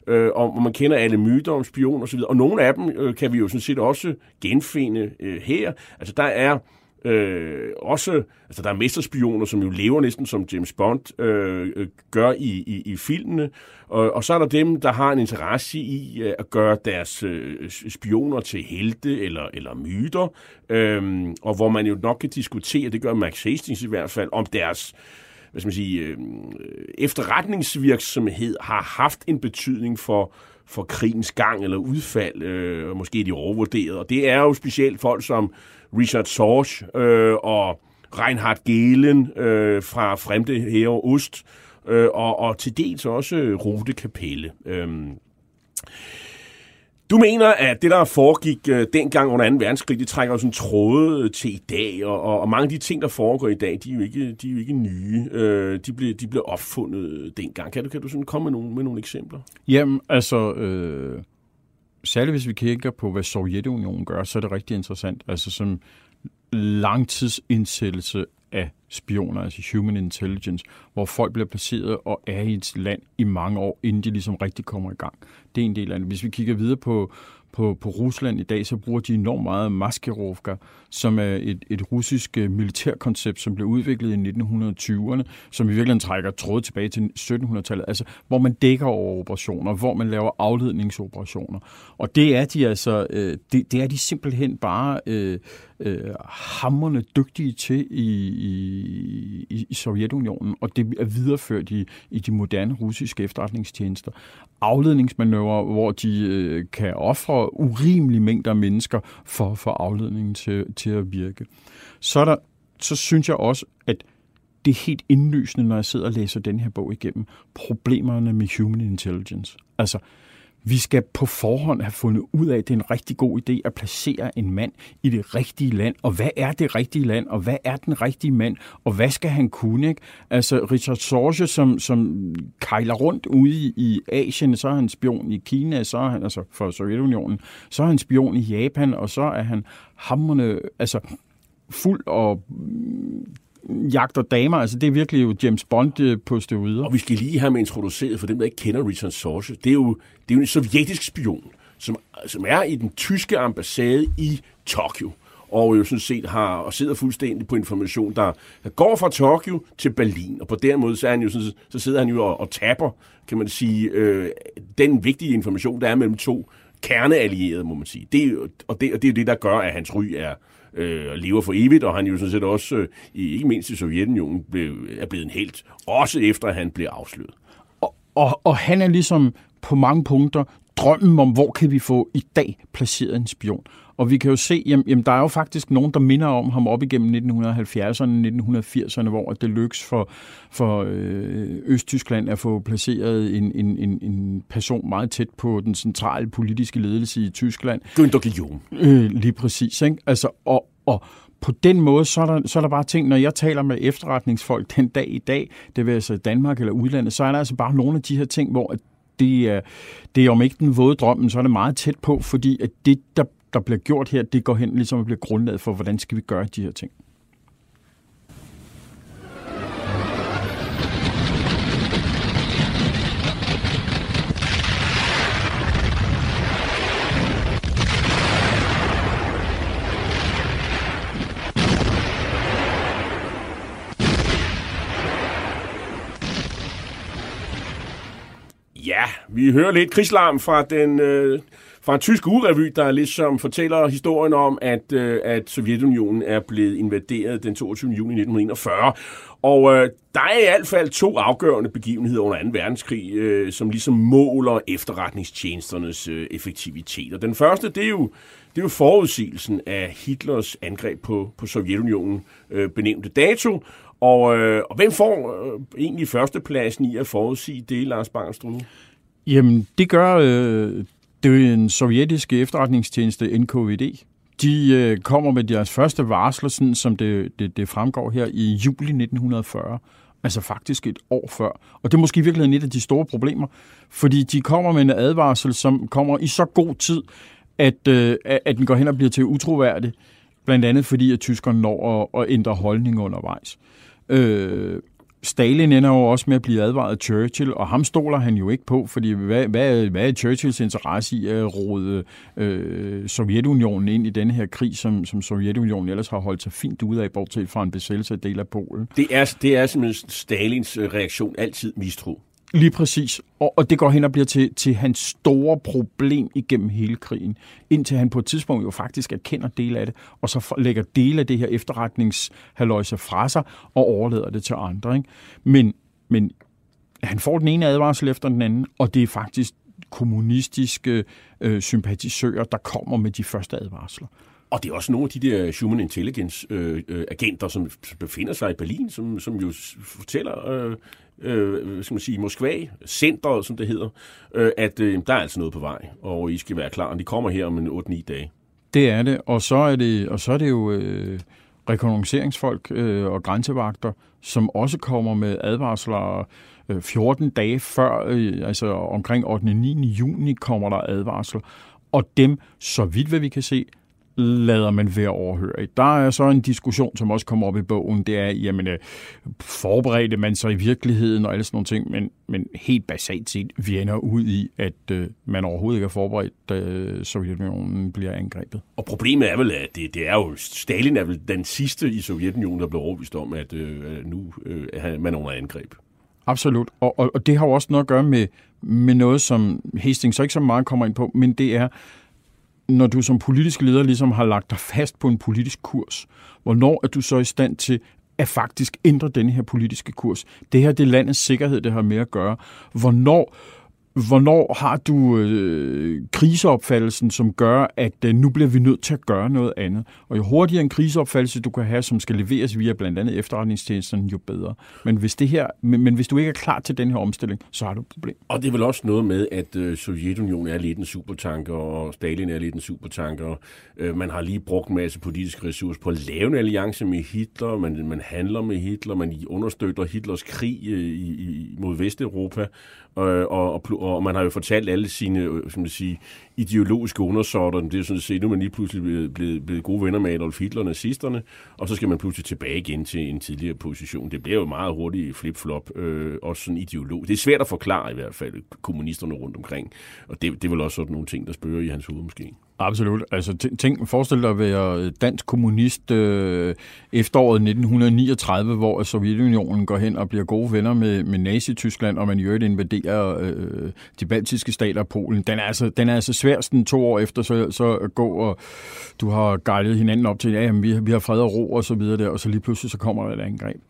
øh, og man kender alle myter om spioner osv., og nogle af dem øh, kan vi jo sådan set også genfinde øh, her. Altså der er Øh, også, altså der er mesterspioner, som jo lever næsten som James Bond øh, øh, gør i, i, i filmene, og, og så er der dem, der har en interesse i øh, at gøre deres øh, spioner til helte eller, eller myter, øh, og hvor man jo nok kan diskutere, det gør Max Hastings i hvert fald, om deres hvad skal man sige, øh, efterretningsvirksomhed har haft en betydning for, for krigens gang eller udfald, øh, måske er de overvurderet. Og det er jo specielt folk som Richard Sorge øh, og Reinhard Gehlen øh, fra Fremde Hære Ost, øh, og, og til dels også Rute Kapelle. Øh. Du mener, at det, der foregik øh, dengang under 2. verdenskrig, det trækker sådan tråde øh, til i dag, og, og, og mange af de ting, der foregår i dag, de er jo ikke, de er jo ikke nye. Øh, de, blev, de blev opfundet dengang. Kan du, kan du sådan komme med nogle, med nogle eksempler? Jamen, altså... Øh særligt hvis vi kigger på, hvad Sovjetunionen gør, så er det rigtig interessant. Altså som langtidsindsættelse af spioner, altså human intelligence, hvor folk bliver placeret og er i et land i mange år, inden de ligesom rigtig kommer i gang. Det er en del af det. Hvis vi kigger videre på, på, på Rusland i dag, så bruger de enormt meget maskerovka, som er et, et russisk øh, militærkoncept, som blev udviklet i 1920'erne, som i virkeligheden trækker tråd tilbage til 1700-tallet, altså hvor man dækker over operationer, hvor man laver afledningsoperationer. Og det er de altså, øh, det, det er de simpelthen bare øh, øh, hammerne dygtige til i, i, i Sovjetunionen, og det er videreført i, i de moderne russiske efterretningstjenester. Afledningsmanøvrer, hvor de øh, kan ofre urimelige mængder af mennesker for, for afledningen til, til at virke. Så, er der, så synes jeg også, at det er helt indlysende, når jeg sidder og læser den her bog igennem, problemerne med human intelligence. Altså, vi skal på forhånd have fundet ud af, at det er en rigtig god idé at placere en mand i det rigtige land. Og hvad er det rigtige land? Og hvad er den rigtige mand? Og hvad skal han kunne? Ikke? Altså Richard Sorge, som, som kejler rundt ude i, i Asien, så er han spion i Kina, så er han, altså for Sovjetunionen, så er han spion i Japan, og så er han hammerne, altså fuld og jagter damer. Altså, det er virkelig jo James Bond øh, på steroider. Og vi skal lige have ham introduceret, for dem, der ikke kender Richard Sorge. Det er jo, det er jo en sovjetisk spion, som, som er i den tyske ambassade i Tokyo og jo sådan set har og sidder fuldstændig på information, der, der går fra Tokyo til Berlin, og på den måde så, er han jo sådan, så sidder han jo og, og tapper, kan man sige, øh, den vigtige information, der er mellem to kerneallierede, må man sige. Det, og, det, og det er det, der gør, at hans ry er, øh, lever for evigt, og han jo sådan set også, øh, ikke mindst i Sovjetunionen, blev, er blevet en helt, også efter at han blev afsløret. Og, og, og han er ligesom på mange punkter drømmen om, hvor kan vi få i dag placeret en spion. Og vi kan jo se, jamen, jamen der er jo faktisk nogen, der minder om ham op igennem 1970'erne, 1980'erne, hvor det lykkes for, for øh, Østtyskland at få placeret en, en, en, en person meget tæt på den centrale politiske ledelse i Tyskland. Günther Guillaume. Øh, lige præcis. Ikke? Altså, og, og på den måde, så er, der, så er der bare ting, når jeg taler med efterretningsfolk den dag i dag, det vil altså Danmark eller udlandet, så er der altså bare nogle af de her ting, hvor det er, det er om ikke den våde drømmen, så er det meget tæt på, fordi at det, der, der bliver gjort her, det går hen ligesom at blive grundlaget for, hvordan skal vi gøre de her ting. Ja, vi hører lidt krigslarm fra den øh, fra en tysk urevy, der ligesom fortæller historien om, at, øh, at Sovjetunionen er blevet invaderet den 22. juni 1941. Og øh, der er i hvert fald to afgørende begivenheder under 2. verdenskrig, øh, som ligesom måler efterretningstjenesternes øh, effektivitet. Og den første, det er jo, det er jo forudsigelsen af Hitlers angreb på, på Sovjetunionen, øh, benævnte dato. Og, øh, og hvem får øh, egentlig førstepladsen i at forudsige det, Lars Bangstrøm? Jamen, det gør øh, det sovjetiske efterretningstjeneste, NKVD. De øh, kommer med deres første varsler, sådan som det, det, det fremgår her i juli 1940. Altså faktisk et år før. Og det er måske i virkeligheden et af de store problemer, fordi de kommer med en advarsel, som kommer i så god tid, at, øh, at den går hen og bliver til utroværdig. Blandt andet fordi, at tyskerne når at, at ændre holdning undervejs. Øh, Stalin ender jo også med at blive advaret af Churchill, og ham stoler han jo ikke på, fordi hvad, hvad, hvad er Churchills interesse i at råde øh, Sovjetunionen ind i denne her krig, som, som Sovjetunionen ellers har holdt sig fint ud af, bortset fra en besættelse af del af Polen? Det er, det er simpelthen Stalins øh, reaktion altid mistro. Lige præcis. Og, og det går hen og bliver til, til hans store problem igennem hele krigen. Indtil han på et tidspunkt jo faktisk erkender dele af det, og så lægger dele af det her efterretningshaløjse fra sig og overlader det til andre. Ikke? Men, men han får den ene advarsel efter den anden, og det er faktisk kommunistiske øh, sympatisører, der kommer med de første advarsler. Og det er også nogle af de der human intelligence øh, øh, agenter, som befinder sig i Berlin, som, som jo fortæller øh, øh, skal man sige, Moskva, centret, som det hedder, øh, at øh, der er altså noget på vej, og I skal være klar. De kommer her om en 8-9 dage. Det er det, og så er det, og så er det jo øh, rekognosceringsfolk øh, og grænsevagter, som også kommer med advarsler øh, 14 dage før, øh, altså omkring 8. 9. juni kommer der advarsler, og dem, så vidt hvad vi kan se, lader man være overhøre. Der er så en diskussion, som også kommer op i bogen, det er, jamen, øh, forberedte man sig i virkeligheden og alle sådan nogle ting, men, men helt basalt set, vi ender ud i, at øh, man overhovedet ikke er forberedt, da Sovjetunionen bliver angrebet. Og problemet er vel, at det, det er jo, Stalin er vel den sidste i Sovjetunionen, der blev overbevist om, at øh, nu øh, er man under angreb. Absolut, og, og, og det har jo også noget at gøre med, med noget, som Hastings så ikke så meget kommer ind på, men det er, når du som politisk leder ligesom har lagt dig fast på en politisk kurs, hvornår er du så i stand til at faktisk ændre denne her politiske kurs? Det her det er landets sikkerhed, det har med at gøre. Hvornår hvornår har du øh, kriseopfattelsen, som gør, at øh, nu bliver vi nødt til at gøre noget andet? Og jo hurtigere en kriseopfattelse du kan have, som skal leveres via blandt andet efterretningstjenesterne, jo bedre. Men hvis, det her, men, men hvis du ikke er klar til den her omstilling, så har du et problem. Og det er vel også noget med, at øh, Sovjetunionen er lidt en supertanker, og Stalin er lidt en supertanker. Øh, man har lige brugt en masse politiske ressourcer på at lave en alliance med Hitler. Man, man handler med Hitler. Man understøtter Hitlers krig øh, i, i, mod Vesteuropa. Øh, og, og, og man har jo fortalt alle sine øh, som man siger, ideologiske undersorter. det er sådan set, nu er man lige pludselig blevet, blevet, blevet gode venner med Adolf Hitler og nazisterne, og så skal man pludselig tilbage igen til en tidligere position. Det bliver jo meget hurtigt flip-flop, øh, også sådan ideolog. Det er svært at forklare i hvert fald kommunisterne rundt omkring, og det, det er vel også sådan nogle ting, der spørger i hans hoved måske. Absolut. Altså, tænk, forestil dig at være dansk kommunist øh, efteråret 1939, hvor Sovjetunionen går hen og bliver gode venner med, med Nazi-Tyskland, og man i øvrigt invaderer øh, de baltiske stater og Polen. Den er altså, den er altså svær den to år efter, så, så gå og du har gejlet hinanden op til, ja, jamen, vi, vi har fred og ro og så videre der, og så lige pludselig så kommer der et angreb.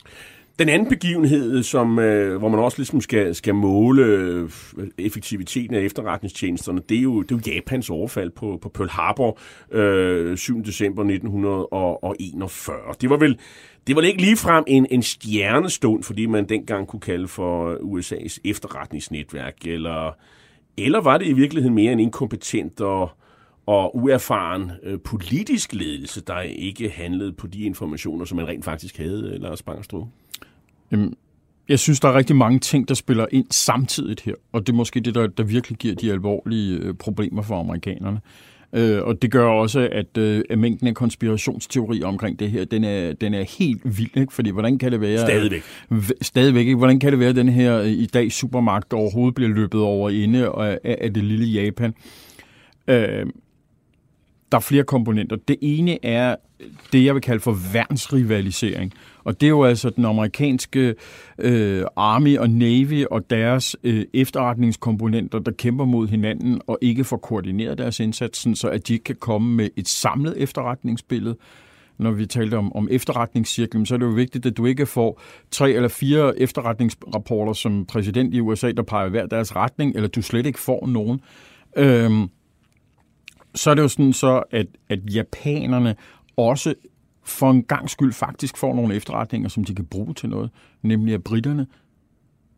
Den anden begivenhed, som, øh, hvor man også ligesom skal, skal måle øh, effektiviteten af efterretningstjenesterne, det er jo, det er jo Japans overfald på, på Pearl Harbor øh, 7. december 1941. Det var vel det var ikke ligefrem en, en stjernestund, fordi man dengang kunne kalde for USA's efterretningsnetværk, eller, eller var det i virkeligheden mere en inkompetent og, og uerfaren øh, politisk ledelse, der ikke handlede på de informationer, som man rent faktisk havde, Lars Bangerstrup? Jamen, jeg synes, der er rigtig mange ting, der spiller ind samtidigt her, og det er måske det, der, der virkelig giver de alvorlige øh, problemer for amerikanerne. Øh, og det gør også, at, øh, at mængden af konspirationsteorier omkring det her, den er, den er helt vild, ikke? fordi hvordan kan det være... Stadigvæk. Øh, stadigvæk, ikke? Hvordan kan det være, at den her øh, i dag supermagt overhovedet bliver løbet over inde af, af det lille Japan? Øh, der er flere komponenter. Det ene er det, jeg vil kalde for værnsrivalisering. Og det er jo altså den amerikanske øh, Army og Navy og deres øh, efterretningskomponenter, der kæmper mod hinanden og ikke får koordineret deres indsatsen, så at de kan komme med et samlet efterretningsbillede når vi talte om, om efterretningscirklen, så er det jo vigtigt, at du ikke får tre eller fire efterretningsrapporter som præsident i USA, der peger hver deres retning, eller du slet ikke får nogen. Øhm, så er det jo sådan så, at, at japanerne også for en gang skyld faktisk får nogle efterretninger, som de kan bruge til noget, nemlig at britterne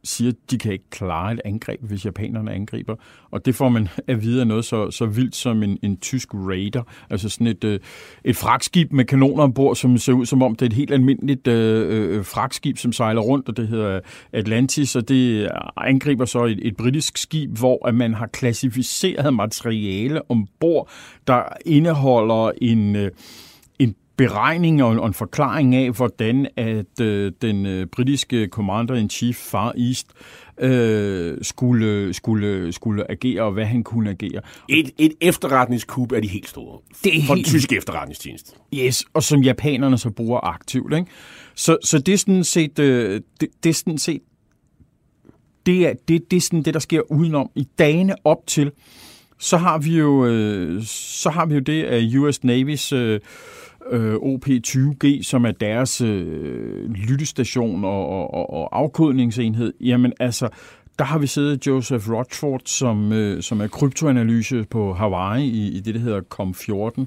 siger, at de kan ikke klare et angreb, hvis japanerne angriber. Og det får man at vide af noget så, så vildt som en, en tysk raider. Altså sådan et, øh, et fragtskib med kanoner ombord, som ser ud som om det er et helt almindeligt øh, øh, fragtskib, som sejler rundt, og det hedder Atlantis, og det angriber så et, et britisk skib, hvor at man har klassificeret materiale ombord, der indeholder en... Øh, beregning og en forklaring af, hvordan at øh, den øh, britiske commander-in-chief Far East øh, skulle, skulle, skulle agere, og hvad han kunne agere. Et, et efterretningskub er de helt store. Det er for helt... den tyske efterretningstjeneste. Yes, og som japanerne så bruger aktivt. Ikke? Så, så det er sådan set, øh, det, det er sådan set det er, det, det er sådan det, der sker udenom. I dagene op til, så har vi jo, øh, så har vi jo det af US Navy's øh, øh, OP20G, som er deres øh, lyttestation og, og, og afkodningsenhed, jamen altså, der har vi siddet Joseph Rochford, som, øh, som er kryptoanalyse på Hawaii i, i det, der hedder COM14,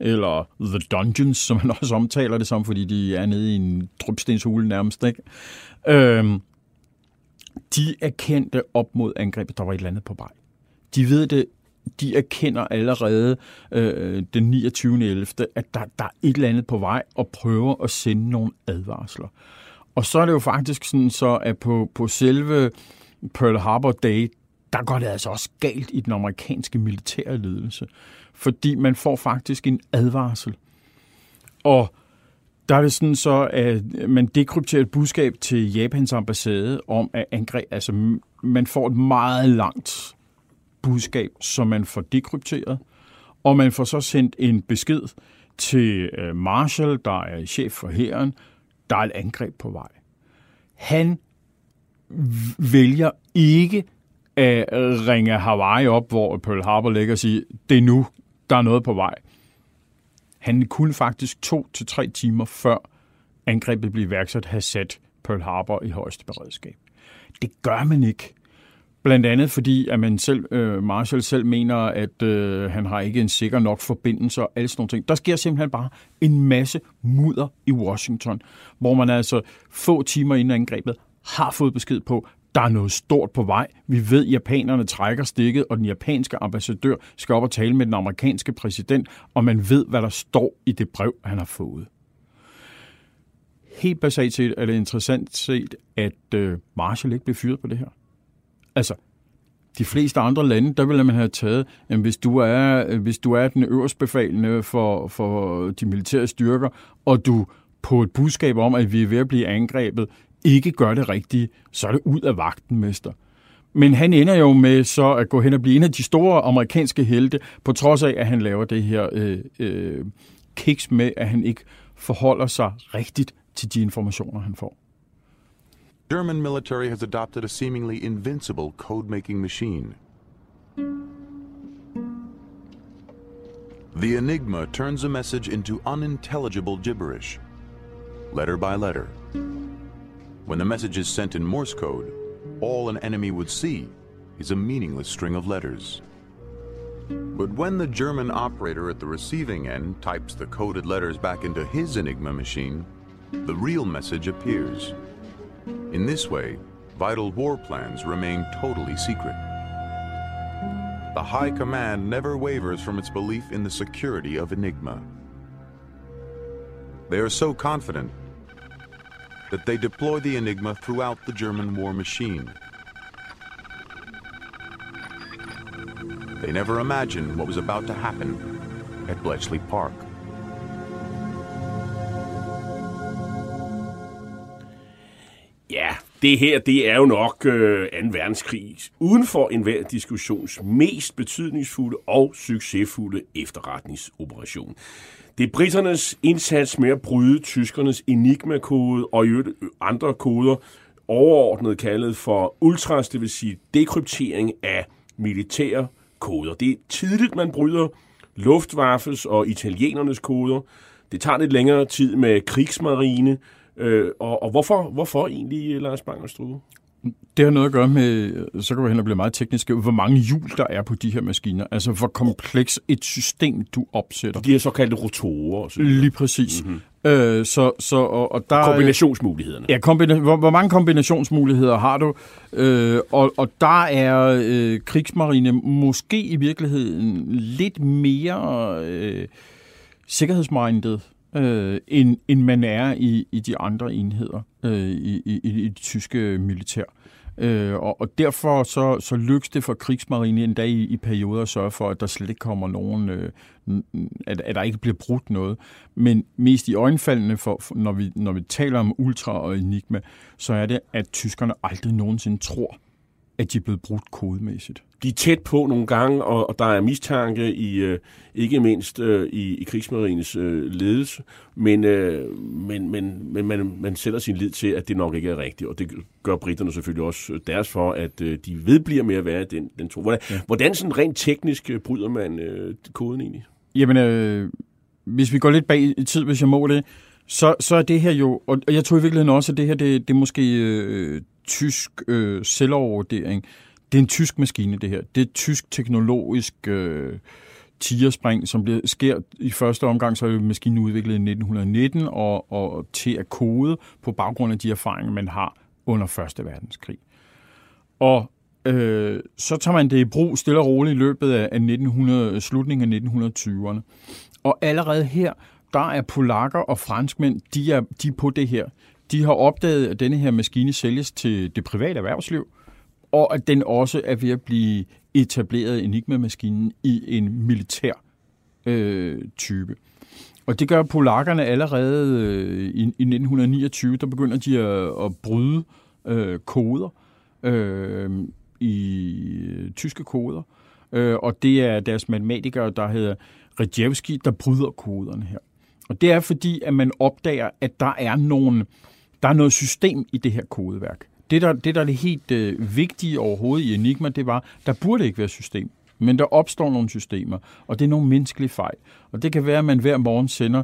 eller The Dungeons, som man også omtaler det som, fordi de er nede i en drøbstenshule nærmest. Ikke? Øhm, de erkendte op mod angrebet, der var et eller andet på vej. De ved det de erkender allerede øh, den 29.11., at der, der er et eller andet på vej og prøver at sende nogle advarsler. Og så er det jo faktisk sådan så, at på, på selve Pearl Harbor Day, der går det altså også galt i den amerikanske militære ledelse. Fordi man får faktisk en advarsel. Og der er det sådan så, at man dekrypterer et budskab til Japans ambassade om at angreb. Altså, man får et meget langt budskab, som man får dekrypteret, og man får så sendt en besked til øh, Marshall, der er chef for hæren, der er et angreb på vej. Han vælger ikke at ringe Hawaii op, hvor Pearl Harbor ligger og sige, det er nu, der er noget på vej. Han kunne faktisk to til tre timer før angrebet blev iværksat have sat Pearl Harbor i højeste beredskab. Det gør man ikke Blandt andet fordi, at man selv, øh, Marshall selv mener, at øh, han har ikke en sikker nok forbindelse og alle sådan nogle ting. Der sker simpelthen bare en masse mudder i Washington, hvor man altså få timer inden angrebet har fået besked på, der er noget stort på vej. Vi ved, at japanerne trækker stikket, og den japanske ambassadør skal op og tale med den amerikanske præsident, og man ved, hvad der står i det brev, han har fået. Helt basalt set er det interessant set, at øh, Marshall ikke blev fyret på det her. Altså, de fleste andre lande, der ville man have taget, at hvis du er, hvis du er den øverste befalende for, for de militære styrker, og du på et budskab om, at vi er ved at blive angrebet, ikke gør det rigtige, så er det ud af vagten, mester. Men han ender jo med så at gå hen og blive en af de store amerikanske helte, på trods af, at han laver det her øh, øh, kiks med, at han ikke forholder sig rigtigt til de informationer, han får. German military has adopted a seemingly invincible code-making machine. The Enigma turns a message into unintelligible gibberish, letter by letter. When the message is sent in Morse code, all an enemy would see is a meaningless string of letters. But when the German operator at the receiving end types the coded letters back into his Enigma machine, the real message appears. In this way, vital war plans remain totally secret. The High Command never wavers from its belief in the security of Enigma. They are so confident that they deploy the Enigma throughout the German war machine. They never imagined what was about to happen at Bletchley Park. Det her, det er jo nok øh, 2. verdenskrig uden for enhver diskussions mest betydningsfulde og succesfulde efterretningsoperation. Det er britternes indsats med at bryde tyskernes enigma-kode og i andre koder, overordnet kaldet for ultras, det vil sige dekryptering af militære koder. Det er tidligt, man bryder Luftwaffes og italienernes koder. Det tager lidt længere tid med krigsmarine. Øh, og, og hvorfor, hvorfor egentlig, Lars Bangerstrude? Det har noget at gøre med, så kan vi hen og blive meget teknisk, hvor mange hjul der er på de her maskiner. Altså hvor kompleks et system du opsætter. De her såkaldte rotorer. Og så Lige præcis. Mm-hmm. Øh, så, så, og, og der, Kombinationsmulighederne. Ja, kombina- hvor, hvor mange kombinationsmuligheder har du? Øh, og, og der er øh, krigsmarine måske i virkeligheden lidt mere øh, sikkerhedsmindet øh, end, end man er i, i de andre enheder øh, i, i, i det tyske militær. Øh, og, og derfor så, så lykkes det for krigsmarine endda i, i perioder at sørge for, at der slet ikke kommer nogen, øh, at, at der ikke bliver brudt noget. Men mest i øjenfaldene, for, for, når, vi, når vi taler om Ultra og Enigma, så er det, at tyskerne aldrig nogensinde tror, at de er blevet brudt kodemæssigt. De er tæt på nogle gange, og, og der er mistanke i øh, ikke mindst øh, i, i krigsmarines øh, ledelse, men, øh, men, men, men man, man sætter sin lid til, at det nok ikke er rigtigt, og det gør britterne selvfølgelig også deres for, at øh, de vedbliver med at være den, den tro. Hvordan, ja. hvordan sådan rent teknisk bryder man øh, koden egentlig? Jamen, øh, hvis vi går lidt bag i tid, hvis jeg må det, så, så er det her jo, og jeg tror i virkeligheden også, at det her, det, det er måske øh, tysk øh, selvovervurdering. Det er en tysk maskine, det her. Det er et tysk teknologisk øh, tigerspring, som bliver, sker i første omgang, så er maskinen udviklet i 1919, og, og til at kode på baggrund af de erfaringer, man har under Første Verdenskrig. Og øh, så tager man det i brug stille og roligt i løbet af 1900, slutningen af 1920'erne. Og allerede her, der er polakker og franskmænd, de er, de er på det her. De har opdaget, at denne her maskine sælges til det private erhvervsliv, og at den også er ved at blive etableret Enigma-maskinen i en militær øh, type. Og det gør polakkerne allerede øh, i, i 1929, der begynder de at, at bryde øh, koder øh, i øh, tyske koder. Øh, og det er deres matematikere, der hedder Rejewski, der bryder koderne her. Og det er fordi, at man opdager, at der er, nogle, der er noget system i det her kodeværk. Det, der, det, der er det helt øh, vigtige overhovedet i Enigma, det var, der burde ikke være system. Men der opstår nogle systemer, og det er nogle menneskelige fejl. Og det kan være, at man hver morgen sender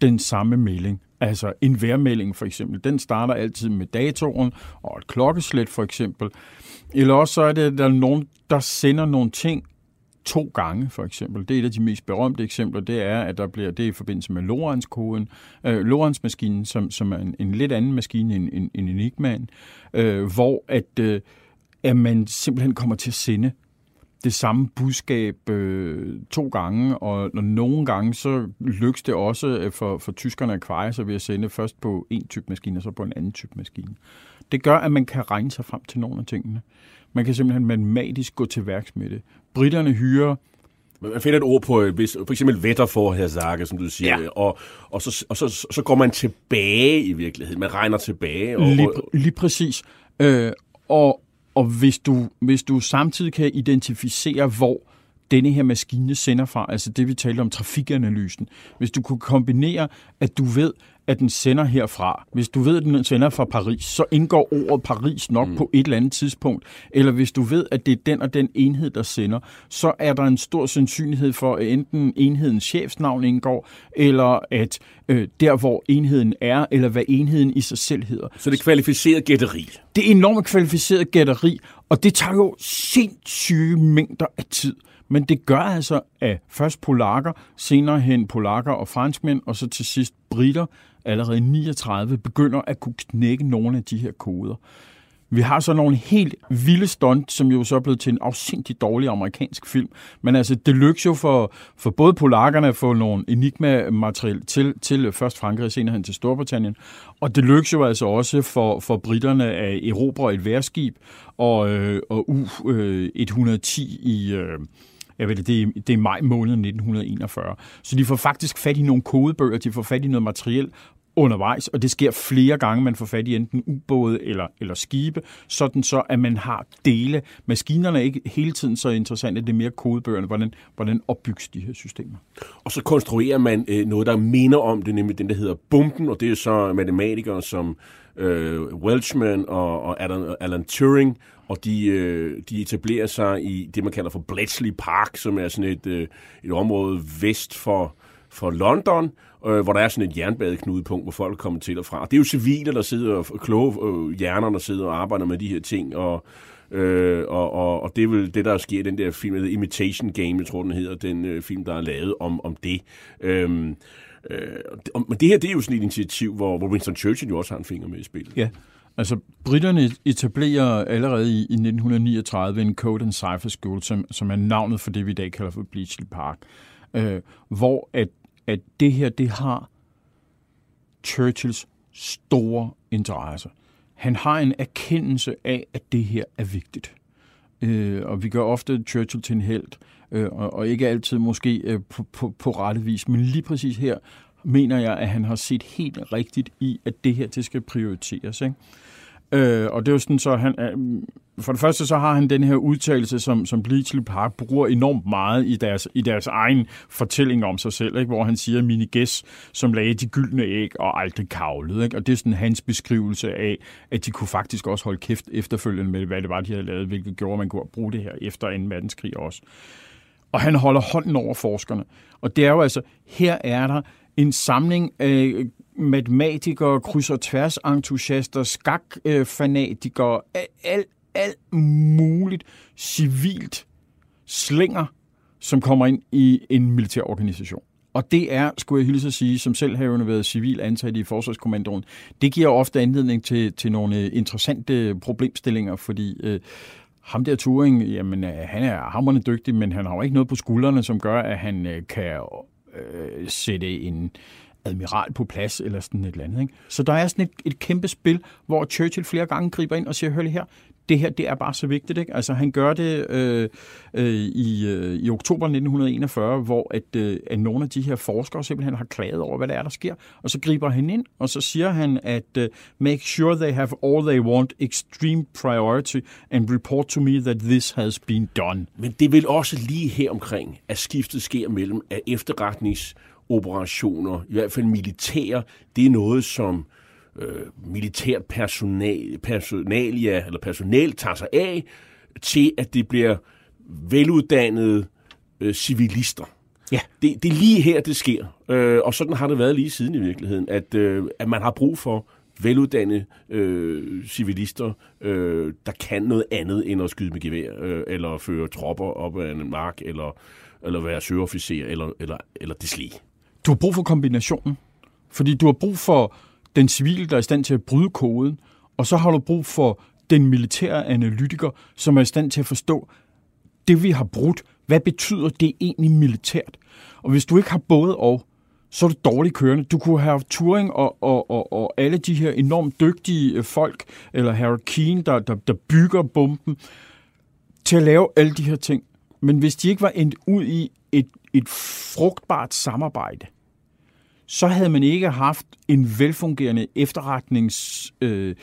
den samme melding. Altså en værmelding for eksempel, den starter altid med datoren og et klokkeslæt for eksempel. Eller også så er det, at der er nogen, der sender nogle ting to gange, for eksempel. Det er et af de mest berømte eksempler, det er, at der bliver det i forbindelse med Lorentz-koden, øh, Lorentz-maskinen, som, som er en, en lidt anden maskine end, end, end Enigmaen, øh, hvor at, øh, at man simpelthen kommer til at sende det samme budskab øh, to gange, og, og nogle gange så lykkes det også øh, for, for tyskerne at kveje sig ved at sende først på en type maskine, og så på en anden type maskine. Det gør, at man kan regne sig frem til nogle af tingene. Man kan simpelthen matematisk gå til værks med det. Britterne hyrer man finder et ord på, øh, hvis, for eksempel vetter for her Sage, som du siger, ja. og, og, så, og så, så går man tilbage i virkeligheden. Man regner tilbage. Og, lige, lige præcis. Øh, og og hvis du, hvis du samtidig kan identificere, hvor denne her maskine sender fra, altså det vi talte om trafikanalysen, hvis du kunne kombinere, at du ved, at den sender herfra. Hvis du ved, at den sender fra Paris, så indgår ordet Paris nok mm. på et eller andet tidspunkt. Eller hvis du ved, at det er den og den enhed, der sender, så er der en stor sandsynlighed for, at enten enhedens chefsnavn indgår, eller at øh, der, hvor enheden er, eller hvad enheden i sig selv hedder. Så det er kvalificeret gætteri? Det er enormt kvalificeret gætteri, og det tager jo sindssyge mængder af tid. Men det gør altså, at først polakker, senere hen polakker og franskmænd, og så til sidst britter, allerede 39 begynder at kunne knække nogle af de her koder. Vi har så nogle helt vilde stunt, som jo så er blevet til en afsindig dårlig amerikansk film. Men altså, det lykkes jo for, for både polakkerne at få nogle enigma-materiel til, til først Frankrig, senere hen til Storbritannien. Og det lykkes jo altså også for, for britterne at erobre et værskib og, øh, og U-110 øh, i... Øh, jeg ved det, det, er, det er maj måned 1941. Så de får faktisk fat i nogle kodebøger, de får fat i noget materiel undervejs, og det sker flere gange, man får fat i enten ubåde eller, eller skibe, sådan så, at man har dele. Maskinerne er ikke hele tiden så interessante, det er mere kodebøgerne, hvordan, hvordan opbygges de her systemer. Og så konstruerer man øh, noget, der minder om det, nemlig den, der hedder bomben, og det er så matematikere som øh, Welchman og, og Alan, Alan Turing, og de, øh, de etablerer sig i det, man kalder for Bletchley Park, som er sådan et, øh, et område vest for, for London, øh, hvor der er sådan et jernbadeknudepunkt, hvor folk kommer til og fra. Og det er jo civile, der sidder, og kloge øh, hjerner, der sidder og arbejder med de her ting, og, øh, og, og, og det er vel det, der sker i den der film, der Imitation Game, jeg tror, den hedder, den øh, film, der er lavet om, om det. Øhm, øh, og, men det her, det er jo sådan et initiativ, hvor, hvor Winston Churchill jo også har en finger med i spillet. Ja, Altså, britterne etablerer allerede i, i 1939 en Code and Cipher School, som, som er navnet for det, vi i dag kalder for Bletchley Park, øh, hvor at, at det her, det har Churchills store interesse. Han har en erkendelse af, at det her er vigtigt. Øh, og vi gør ofte Churchill til en held, øh, og, og ikke altid måske øh, på, på, på rette vis, men lige præcis her mener jeg, at han har set helt rigtigt i, at det her det skal prioriteres. Ikke? Øh, og det er jo sådan, så han, øh, for det første så har han den her udtalelse, som, som Bleachley Park bruger enormt meget i deres, i deres egen fortælling om sig selv, ikke? hvor han siger, mine gæs, som lagde de gyldne æg og aldrig kavlede. Ikke? Og det er sådan hans beskrivelse af, at de kunne faktisk også holde kæft efterfølgende med, hvad det var, de havde lavet, hvilket gjorde, at man kunne bruge det her efter 2. verdenskrig også. Og han holder hånden over forskerne. Og det er jo altså, her er der en samling af matematikere, kryds- og tværs entusiaster, skakfanatikere, alt, alt muligt civilt slinger, som kommer ind i en militær organisation. Og det er, skulle jeg hilse at sige, som selv har været civil ansat i Forsvarskommandoen, det giver ofte anledning til, til nogle øh, interessante problemstillinger, fordi øh, ham der Turing, jamen, øh, han er hammerende dygtig, men han har jo ikke noget på skuldrene, som gør, at han øh, kan øh, sætte en admiral på plads, eller sådan et eller andet. Ikke? Så der er sådan et, et kæmpe spil, hvor Churchill flere gange griber ind og siger, hør lige her, det her det er bare så vigtigt. Ikke? Altså, han gør det øh, øh, i, øh, i oktober 1941, hvor at, øh, at nogle af de her forskere simpelthen har klaget over, hvad der er, der sker. Og så griber han ind, og så siger han, at øh, make sure they have all they want, extreme priority, and report to me that this has been done. Men det vil også lige her omkring, at skiftet sker mellem at efterretningsoperationer, i hvert fald militære, det er noget, som øh, militært personal, personalia, eller personal tager sig af, til at det bliver veluddannede øh, civilister. Ja. Det, det er lige her, det sker. Øh, og sådan har det været lige siden i virkeligheden, at, øh, at man har brug for veluddannede øh, civilister, øh, der kan noget andet end at skyde med gevær, øh, eller føre tropper op ad en mark, eller, eller være søofficer, eller, eller, eller deslige. Du har brug for kombinationen, fordi du har brug for den civile, der er i stand til at bryde koden, og så har du brug for den militære analytiker, som er i stand til at forstå, det vi har brudt, hvad betyder det egentlig militært? Og hvis du ikke har både og, så er du dårligt kørende. Du kunne have Turing og, og, og, og alle de her enormt dygtige øh, folk, eller Harold Keane, der, der, der bygger bomben, til at lave alle de her ting. Men hvis de ikke var endt ud i et, et frugtbart samarbejde, så havde man ikke haft en velfungerende efterretnings... Øh,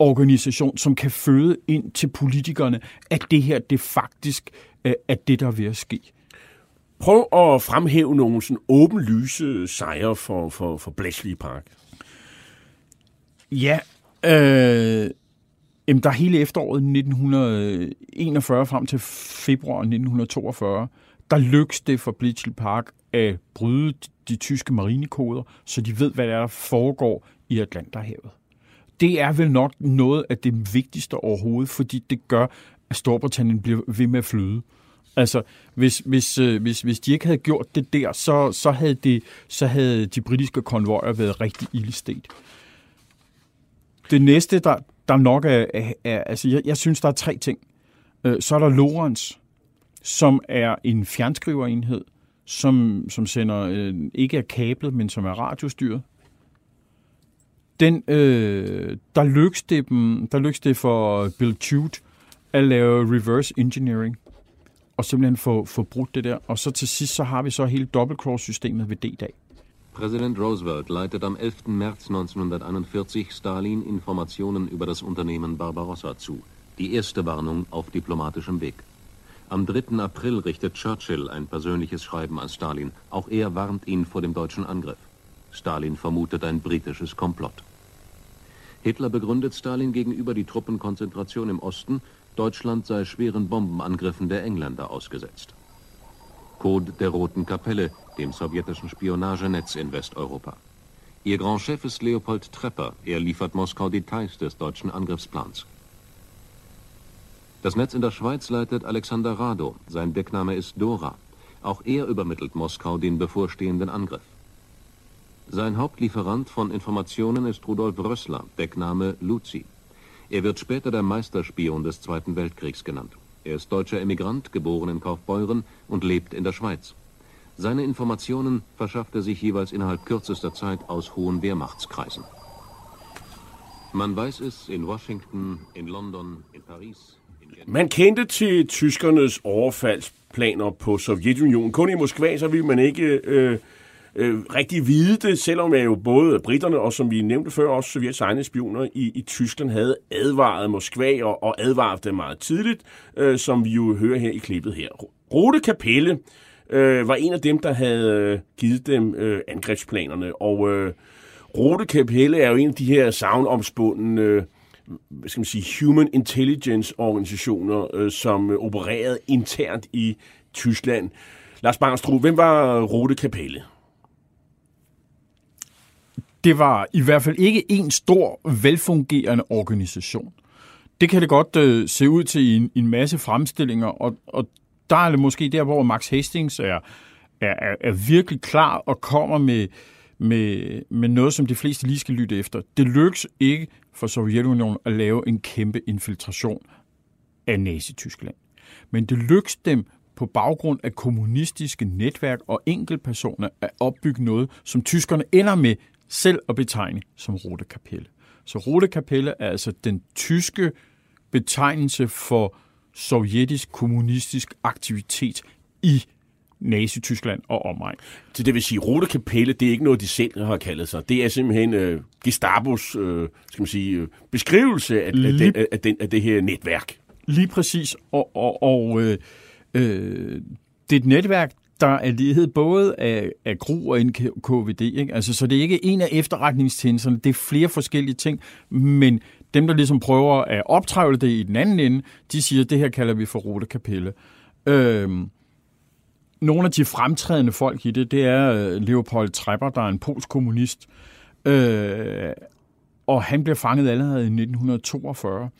organisation, som kan føde ind til politikerne, at det her det faktisk øh, er det, der er ved at ske. Prøv at fremhæve nogle sådan åbenlyse sejre for, for, for Bletchley Park. Ja, øh, jamen, der er hele efteråret 1941 frem til februar 1942, der lykkes det for Bletchley Park at bryde de tyske marinekoder, så de ved, hvad der, foregår i Atlanterhavet. Det er vel nok noget af det vigtigste overhovedet, fordi det gør, at Storbritannien bliver ved med at flyde. Altså, hvis, hvis, øh, hvis, hvis de ikke havde gjort det der, så, så, havde, det, så havde de britiske konvojer været rigtig ildestet. Det næste, der, der nok er, er, er altså jeg, jeg synes, der er tre ting. Øh, så er der Lorenz, som er en fjernskriverenhed, som, som sender, øh, ikke er kablet, men som er radiostyret. Den, øh, der, lykkes det dem, der lykkes det for Bill Tude at lave reverse engineering, og simpelthen få, få brudt det der. Og så til sidst, så har vi så hele double-cross-systemet ved D-dag. Präsident Roosevelt leitet am 11. März 1941 Stalin Informationen über das Unternehmen Barbarossa zu. Die erste Warnung auf diplomatischem Weg. Am 3. April richtet Churchill ein persönliches Schreiben an Stalin. Auch er warnt ihn vor dem deutschen Angriff. Stalin vermutet ein britisches Komplott. Hitler begründet Stalin gegenüber die Truppenkonzentration im Osten, Deutschland sei schweren Bombenangriffen der Engländer ausgesetzt. Code der Roten Kapelle, dem sowjetischen Spionagenetz in Westeuropa. Ihr Grand Chef ist Leopold Trepper. Er liefert Moskau Details des deutschen Angriffsplans. Das Netz in der Schweiz leitet Alexander Rado. Sein Deckname ist Dora. Auch er übermittelt Moskau den bevorstehenden Angriff. Sein Hauptlieferant von Informationen ist Rudolf Rössler, Deckname Luzi. Er wird später der Meisterspion des Zweiten Weltkriegs genannt. Er ist deutscher Emigrant, geboren in Kaufbeuren und lebt in der Schweiz. Seine Informationen verschafft er sich jeweils innerhalb kürzester Zeit aus hohen Wehrmachtskreisen. Man weiß es in Washington, in London, in Paris. In Man kendte til tyskernes overfaldsplaner på Sovjetunionen. Kun i Moskva, så ville man ikke øh, øh, rigtig vide det, selvom jo både britterne og, som vi nævnte før, også Sovjets egne spioner i, i Tyskland havde advaret Moskva og, og advaret det meget tidligt, øh, som vi jo hører her i klippet her. Rode Kapelle øh, var en af dem, der havde øh, givet dem øh, angrebsplanerne, og øh, Rode Kapelle er jo en af de her savnomspundne øh, hvad skal man sige, human intelligence organisationer, øh, som øh, opererede internt i Tyskland. Lars Bangstrup, hvem var Rode Kapelle? det var i hvert fald ikke en stor, velfungerende organisation. Det kan det godt øh, se ud til i en, en masse fremstillinger, og, og der er det måske der, hvor Max Hastings er, er, er virkelig klar og kommer med, med, med noget, som de fleste lige skal lytte efter. Det lykkes ikke for Sovjetunionen at lave en kæmpe infiltration af Nazi-Tyskland. Men det lykkes dem på baggrund af kommunistiske netværk og enkeltpersoner at opbygge noget, som tyskerne ender med selv at betegne som Rote Kapelle. Så Rote Kapelle er altså den tyske betegnelse for sovjetisk kommunistisk aktivitet i Nazi-Tyskland og omegn. Så det vil sige, Rote Kapelle, det er ikke noget, de selv har kaldet sig. Det er simpelthen øh, Gestabos øh, skal man sige, øh, beskrivelse af, af, den, af, den, af det her netværk. Lige præcis. Og, og, og øh, øh, det er et netværk, der er ledet både af, af GRU og NKVD. Ikke? Altså, så det er ikke en af efterretningstjenesterne, det er flere forskellige ting, men dem, der ligesom prøver at optrævle det i den anden ende, de siger, at det her kalder vi for Rote Kapelle. Nogle af de fremtrædende folk i det, det er øh, Leopold Trepper, der er en polsk kommunist, øh, og han bliver fanget allerede i 1942.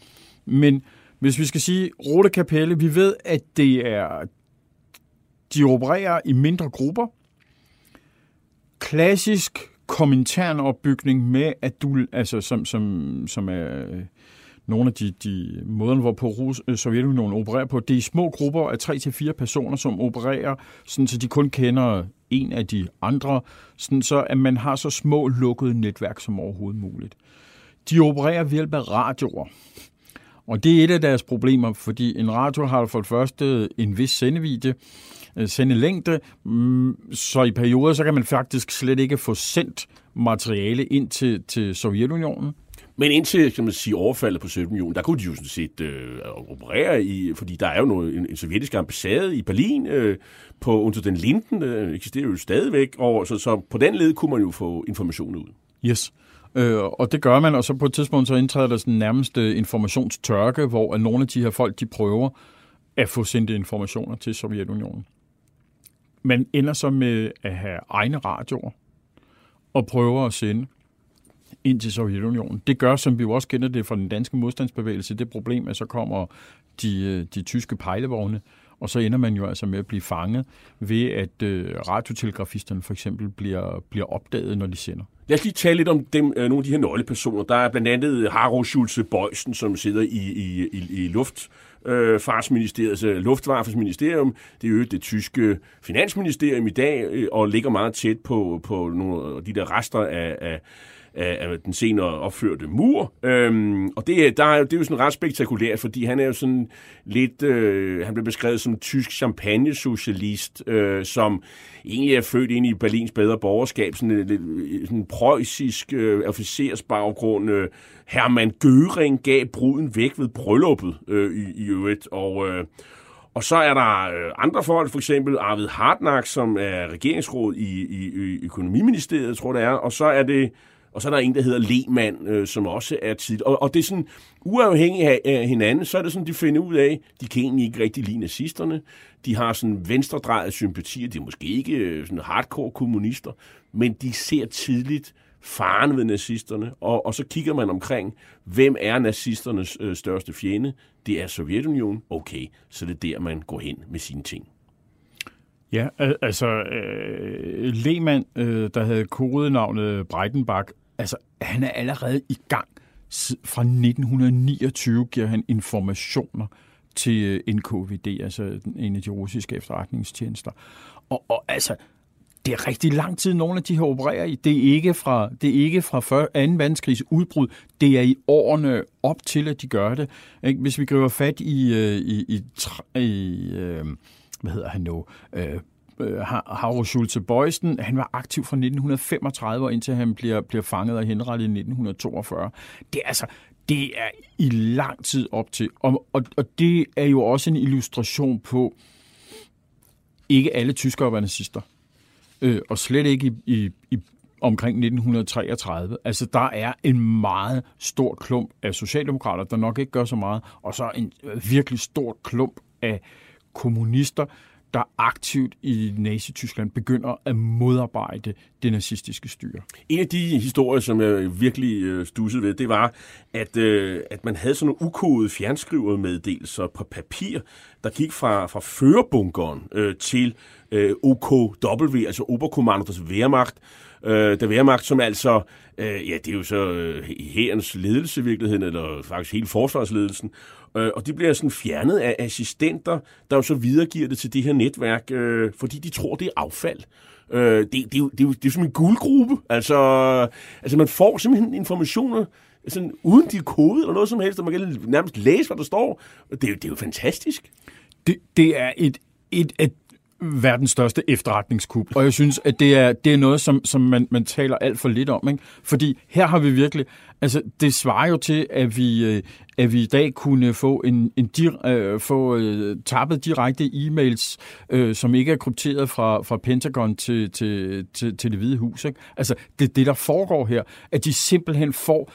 Men hvis vi skal sige Rote Kapelle, vi ved, at det er de opererer i mindre grupper. Klassisk kommentarnopbygning med, at du, altså som, som, som er nogle af de, de måder, hvorpå Rus, øh, Sovjetunionen opererer på, det er små grupper af 3-4 personer, som opererer, sådan, så de kun kender en af de andre, sådan, så at man har så små lukkede netværk som overhovedet muligt. De opererer ved hjælp af radioer. Og det er et af deres problemer, fordi en radio har for det første en vis sendevidde, øh, sendelængde, mm, så i perioder så kan man faktisk slet ikke få sendt materiale ind til, til Sovjetunionen. Men indtil kan man sige, overfaldet på Sovjetunionen, der kunne de jo sådan set øh, operere i, fordi der er jo noget, en, en sovjetisk ambassade i Berlin øh, på under den Linden, øh, eksisterer jo stadigvæk, og så, så på den led kunne man jo få information ud. Yes. Øh, og det gør man, og så på et tidspunkt så indtræder der sådan nærmest øh, informationstørke, hvor at nogle af de her folk, de prøver at få sendt informationer til Sovjetunionen. Man ender så med at have egne radioer og prøver at sende ind til Sovjetunionen. Det gør, som vi jo også kender det fra den danske modstandsbevægelse, det problem, at så kommer de, øh, de tyske pejlevogne, og så ender man jo altså med at blive fanget ved, at øh, radiotelegrafisterne for eksempel bliver, bliver opdaget, når de sender. Lad os lige tale lidt om dem, øh, nogle af de her nøglepersoner. Der er blandt andet Harro Schulze Bøjsen, som sidder i, i, i, i luft, øh, Farsministeriet, altså øh, Luftwaffesministerium. Det er jo det tyske finansministerium i dag, øh, og ligger meget tæt på, på nogle af de der rester af, af af, den senere opførte mur. Øhm, og det, der det er jo sådan ret spektakulært, fordi han er jo sådan lidt, øh, han blev beskrevet som tysk champagne-socialist, øh, som egentlig er født ind i Berlins bedre borgerskab, sådan en, øh, sådan en preussisk øh, officersbaggrund. Øh, Hermann Göring gav bruden væk ved brylluppet øh, i, i øvrigt, og... Øh, og så er der øh, andre folk, for eksempel Arvid Hartnack, som er regeringsråd i, i, i økonomiministeriet, tror det er. Og så er det og så er der en, der hedder Lehmann, øh, som også er tidligt. Og, og det er sådan, uafhængigt af, af hinanden, så er det sådan, de finder ud af, de kan egentlig ikke rigtig lide nazisterne. De har sådan venstredrejet sympatier. De er måske ikke øh, sådan hardcore kommunister, men de ser tidligt faren ved nazisterne, og, og så kigger man omkring, hvem er nazisternes øh, største fjende? Det er Sovjetunionen. Okay, så det er der, man går hen med sine ting. Ja, altså øh, Lehmann, øh, der havde kodenavnet Breitenbach, altså han er allerede i gang. Fra 1929 giver han informationer til øh, NKVD, altså en af de russiske efterretningstjenester. Og, og altså, det er rigtig lang tid, nogle af de her opererer i. Det er ikke fra, det er ikke fra 2. verdenskrigs udbrud. Det er i årene op til, at de gør det. Hvis vi griber fat i, øh, i, i, i øh, hvad hedder han nu, Øh, Havro Schulze Bøjsen, han var aktiv fra 1935 og indtil han bliver, bliver fanget og henrettet i 1942. Det er altså, det er i lang tid op til. Og, og, og det er jo også en illustration på, ikke alle tyskere var nazister. Øh, og slet ikke i, i, i omkring 1933. Altså, der er en meget stor klump af socialdemokrater, der nok ikke gør så meget, og så en øh, virkelig stor klump af kommunister, der aktivt i Nazi-Tyskland begynder at modarbejde det nazistiske styre. En af de historier, som jeg virkelig øh, stussede ved, det var, at, øh, at man havde sådan nogle ukodede fjernskrivermeddelelser på papir, der gik fra, fra førerbunkeren øh, til øh, OKW, altså Oberkommando des Wehrmacht, øh, der Wehrmacht, som altså, øh, ja, det er jo så øh, herrens ledelse i virkeligheden, eller faktisk hele forsvarsledelsen, øh, og de bliver sådan fjernet af assistenter, der jo så videregiver det til det her netværk, øh, fordi de tror, det er affald. Øh, det, det, er jo, det, er jo, det er jo som en guldgruppe. Altså, altså, man får simpelthen informationer, sådan, uden de kode eller noget som helst, og man kan nærmest læse, hvad der står. Det, det er jo fantastisk. Det, det er et, et, et verdens største efterretningskup. Og jeg synes, at det er, det er noget, som, som man, man taler alt for lidt om. Ikke? Fordi her har vi virkelig... Altså, det svarer jo til, at vi, øh, at vi i dag kunne få, en, en dir, øh, få øh, tappet direkte e-mails, øh, som ikke er krypteret fra, fra Pentagon til, til, til, til det hvide hus. Ikke? Altså, det er det, der foregår her, at de simpelthen får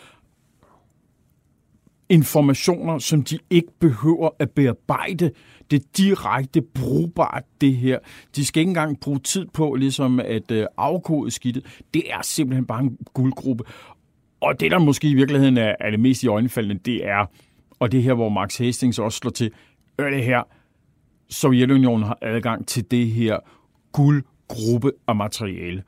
informationer, som de ikke behøver at bearbejde. Det er direkte brugbart, det her. De skal ikke engang bruge tid på ligesom at øh, afkode skidtet. Det er simpelthen bare en guldgruppe. Og det, der måske i virkeligheden er, er det mest i øjenfaldende, det er, og det her, hvor Max Hastings også slår til, øh, det her, Sovjetunionen har adgang til det her guldgruppe af materiale,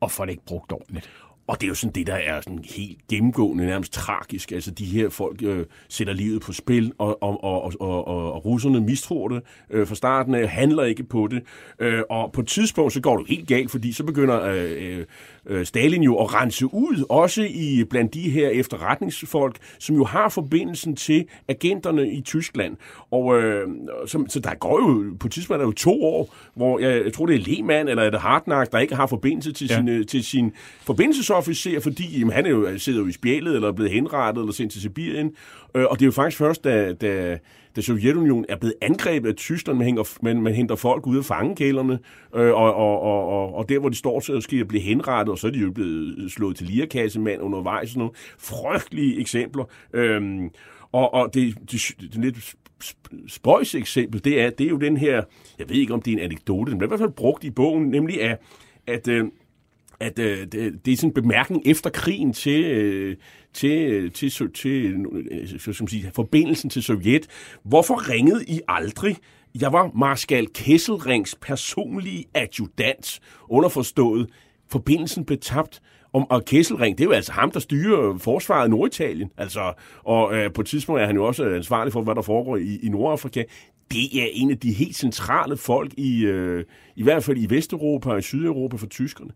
og får det ikke brugt ordentligt. Og det er jo sådan det, der er sådan helt gennemgående, nærmest tragisk. Altså de her folk øh, sætter livet på spil, og, og, og, og, og, og russerne mistror det øh, fra starten af, handler ikke på det. Øh, og på et tidspunkt, så går det helt galt, fordi så begynder øh, øh øh, øh, Stalin jo at rense ud, også i blandt de her efterretningsfolk, som jo har forbindelsen til agenterne i Tyskland. Og øh, så, så der går jo, på et tidspunkt er jo to år, hvor jeg, jeg tror, det er Lehmann eller er det Hartnack, der ikke har forbindelse til, ja. sin, til sin forbindelsesofficer, fordi jamen, han er jo, sidder jo i spjælet, eller er blevet henrettet, eller sendt til Sibirien. Øh, og det er jo faktisk først, da, da da Sovjetunionen er blevet angrebet af Tyskland, man, hænger, man, man henter folk ud af fangekælerne, øh, og, og, og, og, og der, hvor de står, så skal de blive henrettet, og så er de jo blevet øh, slået til lirakassemand undervejs, sådan nogle frygtelige eksempler. Øh, og, og det, det, det, det lidt spøjs eksempel, det er, det er jo den her, jeg ved ikke, om det er en anekdote, den bliver i hvert fald brugt i bogen, nemlig at, øh, at at det, det er sådan en bemærkning efter krigen til, øh, til, øh, til, til, øh, til øh, så skal man sige, forbindelsen til Sovjet. Hvorfor ringede I aldrig? Jeg var Marskal Kesselrings personlige adjutant, underforstået. Forbindelsen blev tabt. Om, og Kesselring, det er jo altså ham, der styrer forsvaret i Norditalien. Altså, og øh, på et tidspunkt er han jo også ansvarlig for, hvad der foregår i, i Nordafrika. Det er en af de helt centrale folk, i, øh, i hvert fald i Vesteuropa og i Sydeuropa for tyskerne.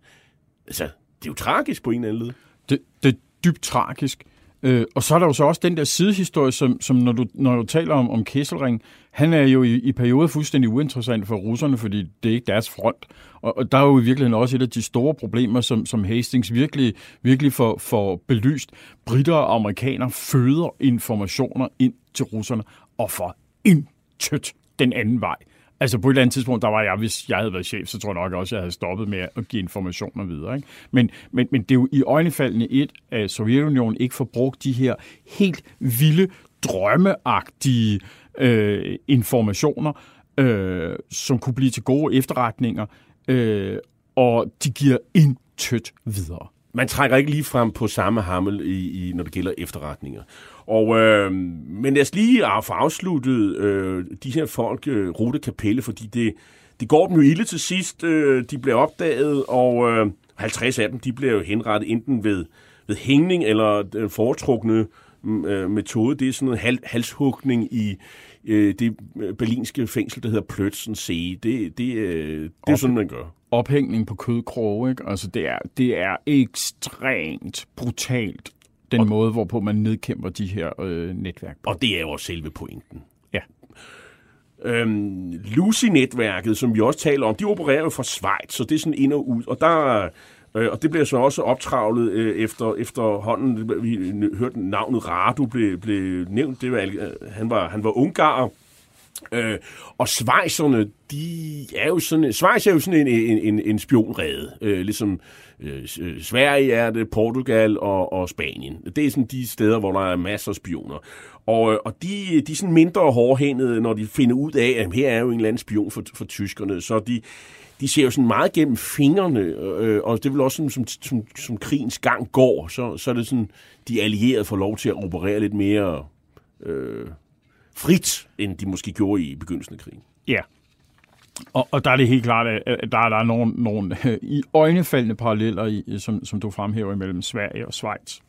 Altså, det er jo tragisk på en eller anden led. Det, det dybt tragisk. Øh, og så er der jo så også den der sidehistorie, som, som når, du, når du taler om, om Kesselring, han er jo i, i perioder fuldstændig uinteressant for russerne, fordi det er ikke deres front. Og, og der er jo i virkeligheden også et af de store problemer, som, som Hastings virkelig, virkelig får, får belyst. Britter og amerikanere føder informationer ind til russerne og får intet den anden vej. Altså på et eller andet tidspunkt, der var jeg, hvis jeg havde været chef, så tror jeg nok også, at jeg havde stoppet med at give informationer videre. Ikke? Men, men, men det er jo i øjnefaldene et, at Sovjetunionen ikke får brugt de her helt vilde, drømmeagtige øh, informationer, øh, som kunne blive til gode efterretninger, øh, og de giver intet videre. Man trækker ikke lige frem på samme hammel, i, i, når det gælder efterretninger. Og, øh, men lad os lige få afsluttet øh, de her folk, øh, Rute Kapelle, fordi det, det går dem jo ilde til sidst. Øh, de bliver opdaget, og øh, 50 af dem de bliver jo henrettet enten ved, ved hængning eller den foretrukne øh, metode. Det er sådan noget hal, halshugning i øh, det berlinske fængsel, der hedder Plötzen See. Det, det, øh, det er sådan, man gør. Ophængning på kødkrog, ikke? Altså, det er, det er ekstremt brutalt den og, måde, hvorpå man nedkæmper de her øh, netværk. Og det er jo også selve pointen. Ja. Øhm, Lucy-netværket, som vi også taler om, de opererer jo fra Schweiz, så det er sådan ind og ud. Og der Øh, og det bliver så også optravlet øh, efter, efter hånden. Vi hørte navnet Radu blev, blev nævnt. Det var, øh, han, var, han var ungar. Øh, og Schweizerne, de er jo sådan, Schweiz er jo sådan en, en, en, en spionrede, øh, ligesom øh, øh, Sverige er det, Portugal og, og Spanien. Det er sådan de steder, hvor der er masser af spioner. Og, øh, og de, de er sådan mindre hårdhændede, når de finder ud af, at her er jo en eller anden spion for, for tyskerne. Så de, de ser jo sådan meget gennem fingrene, øh, og det vil også sådan, som, som, som krigens gang går, så, så er det sådan, de allierede får lov til at operere lidt mere øh, frit, end de måske gjorde i begyndelsen af krigen. Ja, og, og der er det helt klart, at der er, der er nogle, nogle øh, i øjnefaldende paralleller, i, som, som du fremhæver imellem Sverige og Schweiz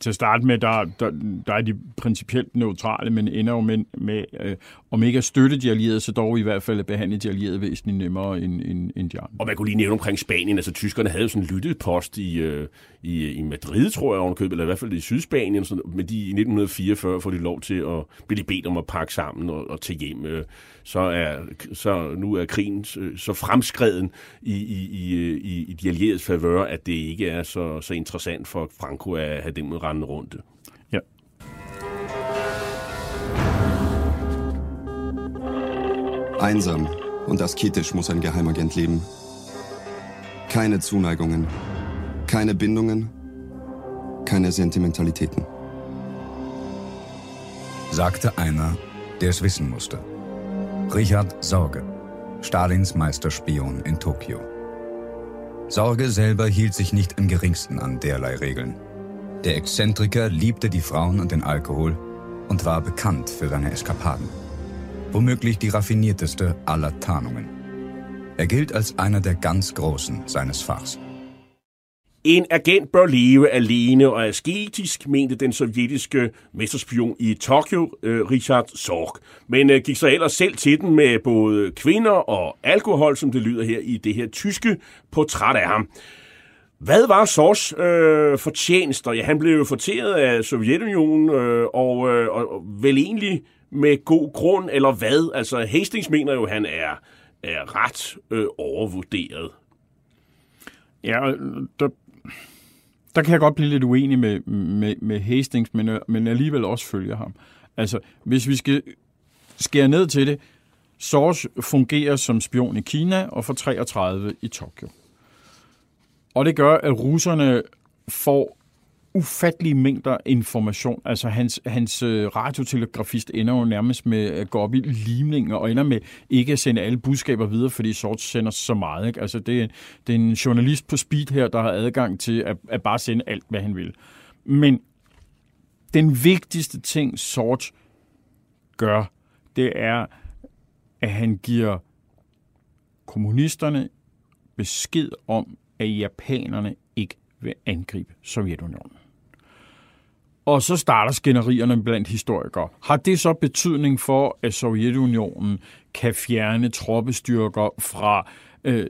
til at starte med, der, der, der er de principielt neutrale, men ender jo med, med øh, om ikke at støtte de allierede, så dog i hvert fald at behandle de allierede væsentligt nemmere end, end, end de andre. Og man kunne lige nævne omkring Spanien, altså tyskerne havde jo sådan en lyttepost i, øh, i, i Madrid, tror jeg, ovenkøbet, eller i hvert fald i Sydspanien, så, men de, i 1944 får de lov til at blive bedt om at pakke sammen og, og tage hjem. Øh, så, er, så nu er krigen øh, så fremskreden i, i, øh, i, i de allieredes favør, at det ikke er så, så interessant for Franco at have dem rende rundt. Ja. Einsam und asketisch muss ein Geheimagent leben. Keine Zuneigungen, keine Bindungen, keine Sentimentalitäten. sagte einer, der es wissen musste. Richard Sorge, Stalins Meisterspion in Tokio. Sorge selber hielt sich nicht im geringsten an derlei Regeln. Der Exzentriker liebte die Frauen und den Alkohol und war bekannt für seine Eskapaden. Womöglich die raffinierteste aller Tarnungen. Er gilt als einer der ganz Großen seines Fachs. En agent bør leve alene og asketisk, mente den sovjetiske mesterspion i Tokyo, øh, Richard Sorg. Men øh, gik så ellers selv til den med både kvinder og alkohol, som det lyder her i det her tyske portræt af ham. Hvad var Sors øh, fortjenester? Ja, han blev jo forteret af Sovjetunionen, øh, og, øh, og vel egentlig med god grund, eller hvad? Altså, Hastings mener jo, at han er, er ret øh, overvurderet. Ja, øh, der, der kan jeg godt blive lidt uenig med, med, med Hastings, men, øh, men alligevel også følger ham. Altså, hvis vi skal skære ned til det, Source fungerer som spion i Kina og for 33 i Tokyo. Og det gør, at russerne får ufattelige mængder information. Altså hans, hans øh, radiotelegrafist ender jo nærmest med at gå op i limninger og ender med ikke at sende alle budskaber videre, fordi Sort sender så meget. Ikke? Altså det, er, det er en journalist på speed her, der har adgang til at, at bare sende alt, hvad han vil. Men den vigtigste ting, Sort gør, det er, at han giver kommunisterne besked om, at japanerne ikke vil angribe Sovjetunionen. Og så starter skænderierne blandt historikere. Har det så betydning for, at Sovjetunionen kan fjerne troppestyrker fra, øh,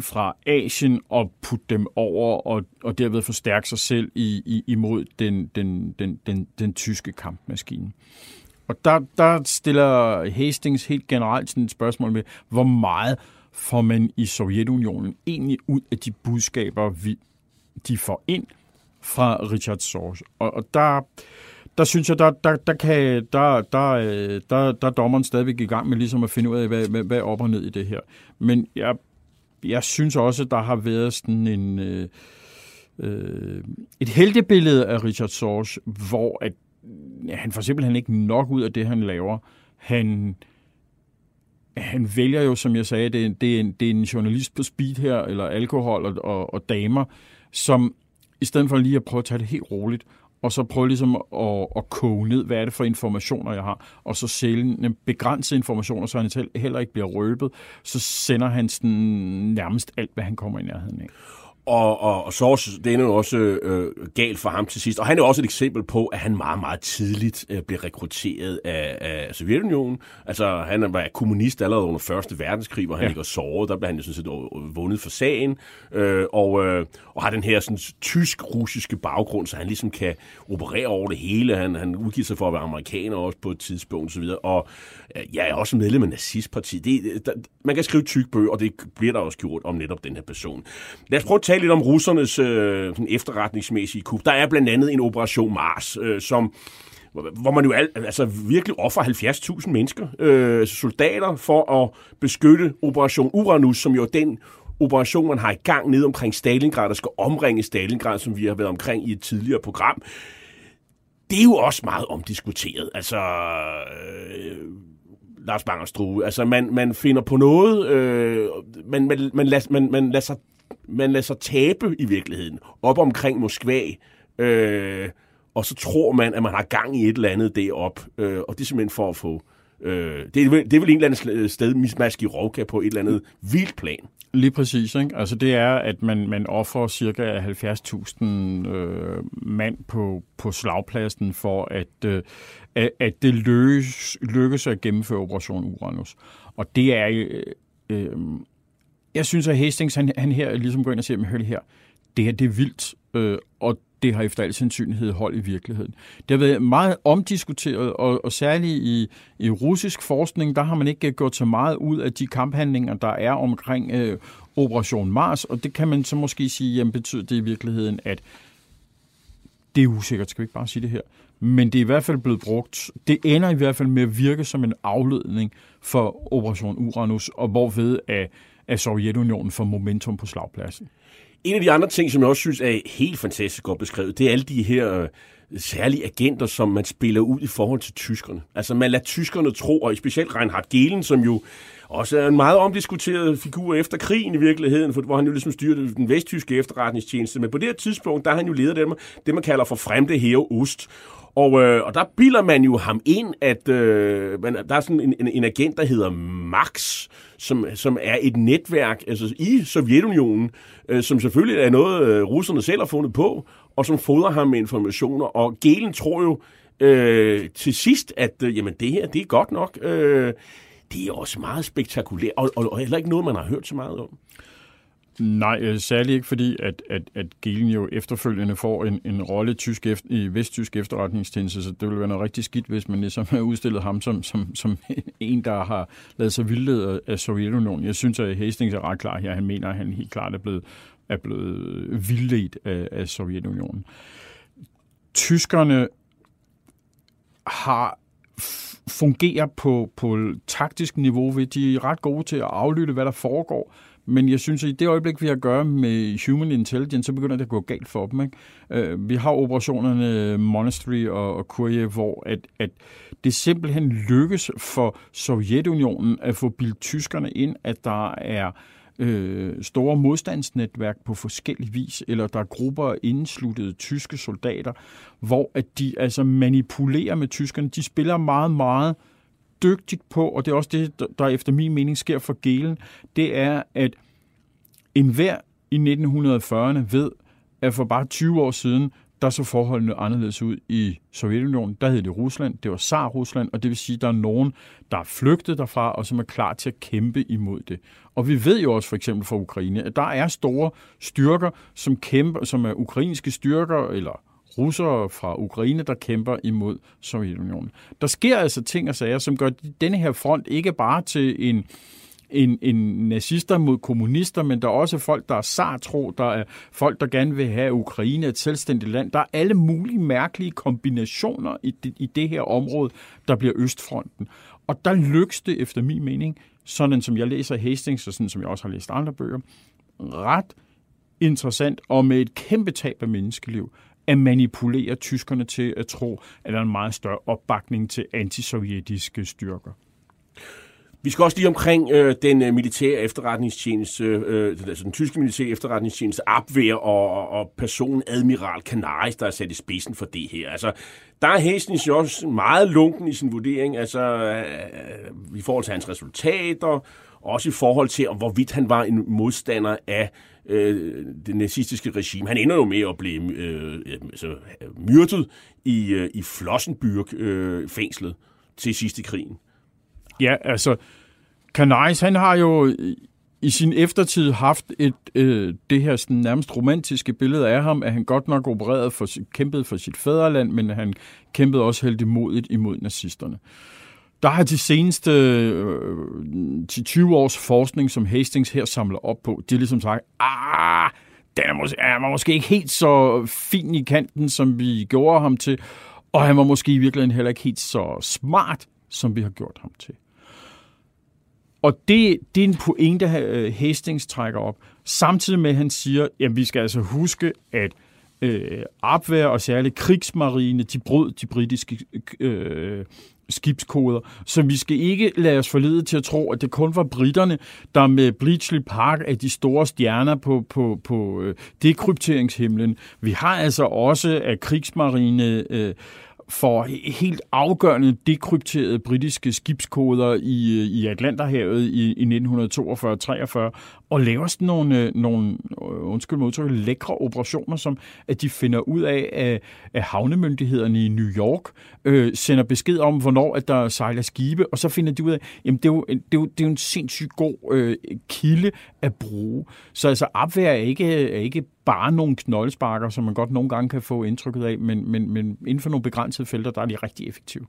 fra Asien og putte dem over og, og derved forstærke sig selv i, i, imod den, den, den, den, den tyske kampmaskine? Og der, der stiller Hastings helt generelt sådan et spørgsmål med, hvor meget får man i Sovjetunionen egentlig ud af de budskaber, vi, de får ind fra Richard Source. Og, og der, der synes jeg, der, der, der, kan, der, der, øh, der, der er dommeren stadigvæk i gang med ligesom at finde ud af, hvad, hvad, hvad er op og ned i det her. Men jeg, jeg synes også, der har været sådan en... Øh, øh, et heltebillede af Richard Source, hvor at, ja, han får simpelthen ikke nok ud af det, han laver. Han, han vælger jo, som jeg sagde, det er, det er, en, det er en journalist på speed her, eller alkohol og, og, og damer, som i stedet for lige at prøve at tage det helt roligt, og så prøve ligesom at, at koge ned, hvad er det for informationer, jeg har, og så sælge begrænse informationer, så han heller ikke bliver røbet, så sender han sådan nærmest alt, hvad han kommer i nærheden af. Og, og, og så det er jo også øh, galt for ham til sidst. Og han er også et eksempel på, at han meget, meget tidligt øh, blev rekrutteret af, af Sovjetunionen. Altså, han var kommunist allerede under Første Verdenskrig, hvor han ja. ikke var såret. Der blev han jo sådan set vundet for sagen. Øh, og, øh, og har den her sådan, tysk-russiske baggrund, så han ligesom kan operere over det hele. Han, han udgiver sig for at være amerikaner også på et tidspunkt osv. Og, øh, jeg er også medlem af nazistpartiet. Det, der, man kan skrive tyk bøger, og det bliver der også gjort om netop den her person. Lad os prøve at tale lidt om russernes øh, efterretningsmæssige kup. Der er blandt andet en Operation Mars, øh, som hvor man jo al, altså virkelig offer 70.000 mennesker, øh, altså soldater, for at beskytte Operation Uranus, som jo er den operation, man har i gang ned omkring Stalingrad, der skal omringe Stalingrad, som vi har været omkring i et tidligere program. Det er jo også meget omdiskuteret. Altså, øh, Lars Bangerstrue, altså man, man finder på noget, øh, man, man, man, lader, man, man lader sig man lader sig tabe i virkeligheden op omkring Moskva, øh, og så tror man, at man har gang i et eller andet derop, øh, og det er simpelthen for at få... Øh, det, er, det er vel en eller anden sted mismask i Rovka på et eller andet vildt plan. Lige præcis. Ikke? Altså det er, at man, man offer cirka 70.000 øh, mand på, på slagpladsen for, at, øh, at det lykkes, lykkes at gennemføre Operation Uranus. Og det er øh, øh, jeg synes, at Hastings, han, han her ligesom går ind og siger, hør her, det her det er vildt, øh, og det har efter al sandsynlighed hold i virkeligheden. Det har været meget omdiskuteret, og, og særligt i, i russisk forskning, der har man ikke øh, gjort så meget ud af de kamphandlinger, der er omkring øh, Operation Mars, og det kan man så måske sige, jamen betyder det i virkeligheden, at det er usikkert, skal vi ikke bare sige det her, men det er i hvert fald blevet brugt. Det ender i hvert fald med at virke som en afledning for Operation Uranus, og hvorved at af Sovjetunionen for momentum på slagpladsen. En af de andre ting, som jeg også synes er helt fantastisk godt beskrevet, det er alle de her øh, særlige agenter, som man spiller ud i forhold til tyskerne. Altså man lader tyskerne tro, og specielt Reinhard Gehlen, som jo også er en meget omdiskuteret figur efter krigen i virkeligheden, for, hvor han jo ligesom styrte den vesttyske efterretningstjeneste. Men på det her tidspunkt, der har han jo leder dem, det, man kalder for Fremde Hero Ost. Og, øh, og der bilder man jo ham ind, at øh, man, der er sådan en, en, en agent, der hedder Max, som, som er et netværk altså i Sovjetunionen, øh, som selvfølgelig er noget, øh, russerne selv har fundet på, og som fodrer ham med informationer. Og Gelen tror jo øh, til sidst, at øh, jamen, det her det er godt nok. Øh, det er også meget spektakulært, og, og, og heller ikke noget, man har hørt så meget om. Nej, øh, særlig særligt ikke fordi, at, at, at Gehlen jo efterfølgende får en, en rolle tysk efter, i vesttysk efterretningstjeneste, så det ville være noget rigtig skidt, hvis man ligesom har udstillet ham som, som, som en, der har lavet sig vildlede af Sovjetunionen. Jeg synes, at Hastings er ret klar her. Han mener, at han helt klart er blevet, er blevet vildledt af, af Sovjetunionen. Tyskerne har fungerer på, på taktisk niveau ved, de er ret gode til at aflytte, hvad der foregår, men jeg synes, at i det øjeblik, vi har at gøre med human intelligence, så begynder det at gå galt for dem. Ikke? Øh, vi har operationerne Monastery og, og hvor at, at det simpelthen lykkes for Sovjetunionen at få bildt tyskerne ind, at der er øh, store modstandsnetværk på forskellig vis, eller der er grupper af indsluttede tyske soldater, hvor at de altså manipulerer med tyskerne. De spiller meget, meget dygtigt på, og det er også det, der efter min mening sker for Gelen, det er, at enhver i 1940'erne ved, at for bare 20 år siden, der så forholdene anderledes ud i Sovjetunionen. Der hed det Rusland, det var Tsar-Rusland, og det vil sige, at der er nogen, der er flygtet derfra, og som er klar til at kæmpe imod det. Og vi ved jo også for eksempel fra Ukraine, at der er store styrker, som kæmper, som er ukrainske styrker, eller russere fra Ukraine, der kæmper imod Sovjetunionen. Der sker altså ting og sager, som gør denne her front ikke bare til en, en, en nazister mod kommunister, men der er også folk, der er sartro, der er folk, der gerne vil have Ukraine et selvstændigt land. Der er alle mulige mærkelige kombinationer i det, i det her område, der bliver Østfronten. Og der lykkes det efter min mening, sådan som jeg læser Hastings, og sådan som jeg også har læst andre bøger, ret interessant og med et kæmpe tab af menneskeliv at manipulere tyskerne til at tro, at der er en meget større opbakning til antisovjetiske styrker. Vi skal også lige omkring øh, den øh, militære efterretningstjeneste, øh, altså den tyske militære efterretningstjeneste, Abwehr og, og personen Admiral Canaris, der er sat i spidsen for det her. Altså, der er Hastings jo også meget lunken i sin vurdering, altså øh, i forhold til hans resultater, også i forhold til, hvorvidt han var en modstander af øh, det nazistiske regime. Han ender jo med at blive øh, øh altså, myrdet i, øh, i Flossenbürg-fængslet øh, til sidste krigen. Ja, altså, Canais, han har jo i sin eftertid haft et, øh, det her sådan, nærmest romantiske billede af ham, at han godt nok opererede for, kæmpede for sit fædreland, men han kæmpede også heldig modigt imod nazisterne. Der har de seneste øh, øh 10-20 års forskning, som Hastings her samler op på, de har ligesom sagt, ah, den er, mås- er måske ikke helt så fin i kanten, som vi gjorde ham til, og han var måske i virkeligheden heller ikke helt så smart, som vi har gjort ham til. Og det, det er en pointe, øh, Hastings trækker op. Samtidig med, at han siger, at vi skal altså huske, at øh, opvær og særligt krigsmarine, de brød de britiske øh, skibskoder. Så vi skal ikke lade os forlede til at tro, at det kun var britterne, der med Bleachley Park er de store stjerner på, på, på øh, dekrypteringshimlen. Vi har altså også af krigsmarine øh, for helt afgørende dekrypterede britiske skibskoder i, i Atlanterhavet i, i 1942-43, og laver sådan nogle, øh, nogle øh, undskyld modtryk, lækre operationer, som at de finder ud af, at, at havnemyndighederne i New York øh, sender besked om, hvornår at der sejler skibe, og så finder de ud af, jamen det er jo, det er jo, det er jo en sindssygt god øh, kilde at bruge. Så altså opvær er ikke, er ikke bare nogle knoldesparker, som man godt nogle gange kan få indtrykket af, men, men, men inden for nogle begrænsede felter, der er de rigtig effektive.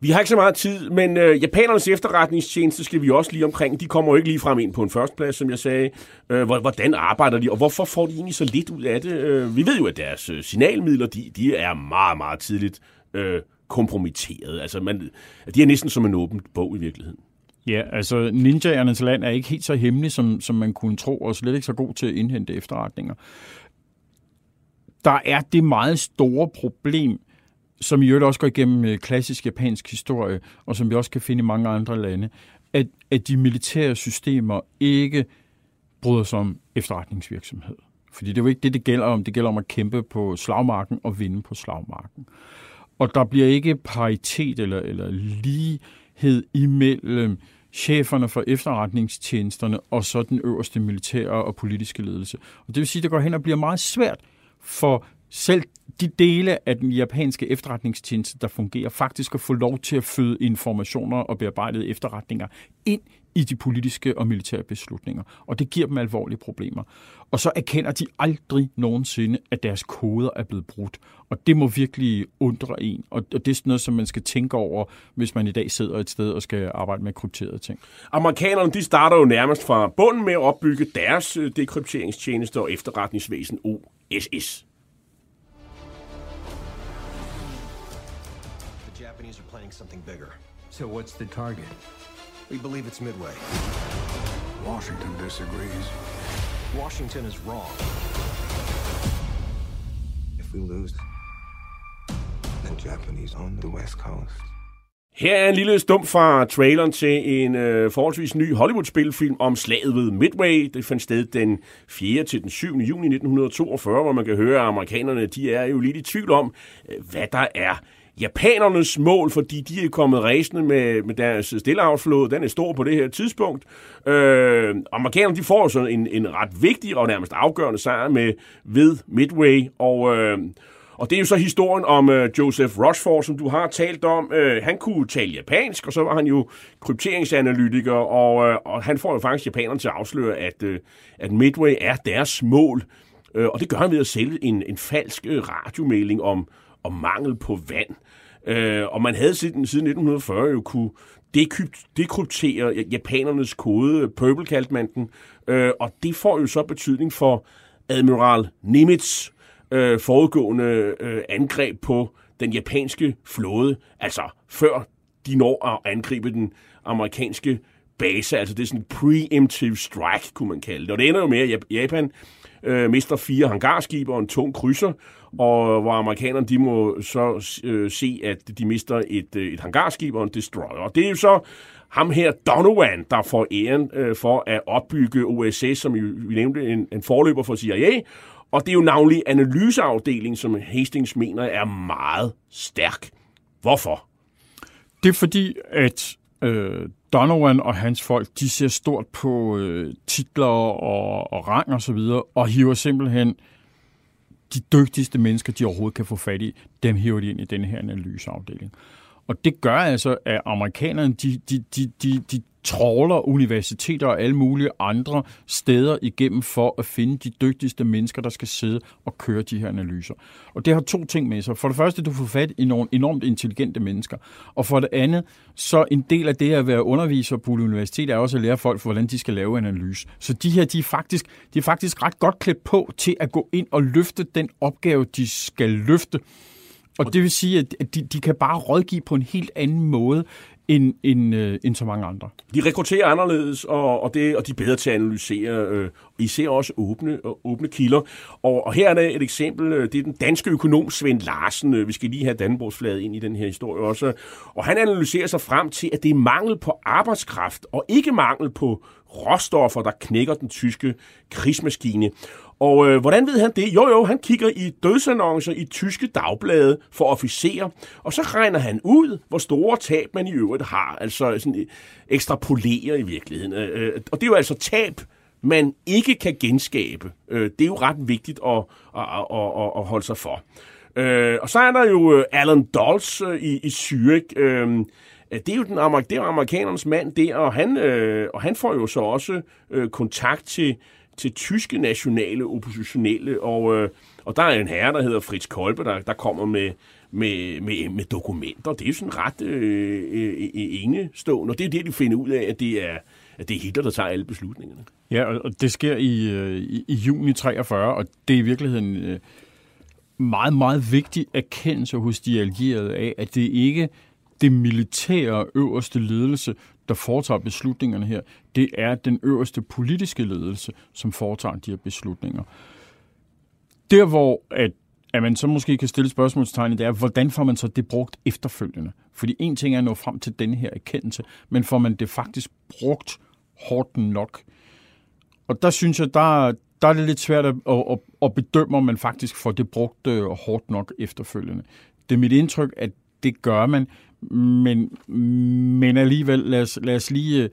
Vi har ikke så meget tid, men øh, japanernes efterretningstjeneste skal vi også lige omkring. De kommer jo ikke lige frem ind på en førsteplads, som jeg sagde. Øh, hvordan arbejder de, og hvorfor får de egentlig så lidt ud af det? Øh, vi ved jo, at deres øh, signalmidler, de, de er meget, meget tidligt øh, kompromitteret. Altså, man, de er næsten som en åben bog i virkeligheden. Ja, altså ninjaernes land er ikke helt så hemmelig, som, som man kunne tro, og slet ikke så god til at indhente efterretninger. der er det meget store problem, som i øvrigt også går igennem øh, klassisk japansk historie, og som vi også kan finde i mange andre lande, at, at de militære systemer ikke bryder sig om efterretningsvirksomhed. Fordi det er jo ikke det, det gælder om. Det gælder om at kæmpe på slagmarken og vinde på slagmarken. Og der bliver ikke paritet eller, eller lighed imellem cheferne for efterretningstjenesterne og så den øverste militære og politiske ledelse. Og det vil sige, at det går hen og bliver meget svært for selv de dele af den japanske efterretningstjeneste, der fungerer, faktisk at få lov til at føde informationer og bearbejdede efterretninger ind i de politiske og militære beslutninger. Og det giver dem alvorlige problemer. Og så erkender de aldrig nogensinde, at deres koder er blevet brudt. Og det må virkelig undre en. Og det er sådan noget, som man skal tænke over, hvis man i dag sidder et sted og skal arbejde med krypterede ting. Amerikanerne de starter jo nærmest fra bunden med at opbygge deres øh, dekrypteringstjeneste og efterretningsvæsen OSS. Planning something bigger. So what's the target? We believe it's Midway. Washington disagrees. Washington is wrong. If we lose, then Japanese own the West Coast. Her er en lille stum fra traileren til en øh, forholdsvis ny Hollywood-spilfilm om slaget ved Midway. Det fandt sted den 4. til den 7. juni 1942, hvor man kan høre, at amerikanerne de er jo lidt i tvivl om, øh, hvad der er japanernes mål, fordi de er kommet ræsende med, med deres stillehavsflåde. Den er stor på det her tidspunkt. Øh, amerikanerne de får så en, en ret vigtig og nærmest afgørende sejr med ved Midway, og... Øh, og det er jo så historien om øh, Joseph Rochefort, som du har talt om. Øh, han kunne tale japansk, og så var han jo krypteringsanalytiker, og, øh, og han får jo faktisk japanerne til at afsløre, at, øh, at Midway er deres mål. Øh, og det gør han ved at sælge en, en falsk øh, radiomelding om, om mangel på vand. Øh, og man havde siden, siden 1940 jo kunne dekryptere japanernes kode, Purple kaldte man den, øh, og det får jo så betydning for Admiral Nimitz øh, foregående øh, angreb på den japanske flåde, altså før de når at angribe den amerikanske base, altså det er sådan en preemptive strike, kunne man kalde det. Og det ender jo med, at Japan øh, mister fire hangarskibe og en tung krydser, og hvor amerikanerne de må så øh, se, at de mister et, øh, et hangarskib og en destroyer. Og det er jo så ham her, Donovan, der får æren øh, for at opbygge OSS, som vi nævnte, en, en forløber for CIA, og det er jo navnlig analyseafdelingen, som Hastings mener er meget stærk. Hvorfor? Det er fordi, at øh, Donovan og hans folk, de ser stort på øh, titler og, og rang og så videre, og hiver simpelthen de dygtigste mennesker, de overhovedet kan få fat i, dem hiver de ind i den her analyseafdeling. Og det gør altså, at amerikanerne, de, de, de, de, de trawler universiteter og alle mulige andre steder igennem for at finde de dygtigste mennesker, der skal sidde og køre de her analyser. Og det har to ting med sig. For det første, du får fat i nogle enormt intelligente mennesker. Og for det andet, så en del af det at være underviser på universitet er også at lære folk, hvordan de skal lave analyse. Så de her, de er faktisk, de er faktisk ret godt klædt på til at gå ind og løfte den opgave, de skal løfte. Og det vil sige, at de, de kan bare rådgive på en helt anden måde, end, end, øh, end så mange andre. De rekrutterer anderledes, og, og, det, og de er bedre til at analysere. Øh, I ser også åbne, øh, åbne kilder. Og, og her er der et eksempel. Øh, det er den danske økonom Svend Larsen. Øh, vi skal lige have Dannebrogsflaget ind i den her historie også. Og han analyserer sig frem til, at det er mangel på arbejdskraft, og ikke mangel på råstoffer, der knækker den tyske krigsmaskine. Og øh, hvordan ved han det? Jo, jo, han kigger i dødsannoncer i tyske dagblade for officerer, og så regner han ud, hvor store tab man i øvrigt har. Altså sådan øh, ekstrapolerer i virkeligheden. Øh, øh, og det er jo altså tab, man ikke kan genskabe. Øh, det er jo ret vigtigt at, at, at, at, at holde sig for. Øh, og så er der jo øh, Alan Dulles i, i Zürich. Øhm, øh, det er jo den amerik- det er amerikanernes mand der, og han, øh, og han får jo så også øh, kontakt til til tyske nationale oppositionelle, og, øh, og der er en herre, der hedder Fritz Kolbe, der, der kommer med, med, med, med dokumenter. Det er jo sådan ret øh, øh, øh enestående, og det er det, de finder ud af, at det er, at det er Hitler, der tager alle beslutningerne. Ja, og det sker i, øh, i, i juni 43, og det er i virkeligheden øh, meget, meget vigtig erkendelse hos de allierede af, at det ikke det militære øverste ledelse, der foretager beslutningerne her, det er den øverste politiske ledelse, som foretager de her beslutninger. Der hvor at at man så måske kan stille spørgsmålstegnet, det er, hvordan får man så det brugt efterfølgende? Fordi en ting er at nå frem til denne her erkendelse, men får man det faktisk brugt hårdt nok? Og der synes jeg, der, der er det lidt svært at, at, at bedømme, om man faktisk får det brugt øh, hårdt nok efterfølgende. Det er mit indtryk, at det gør man, men, men alligevel, lad os, lad, os lige, øh,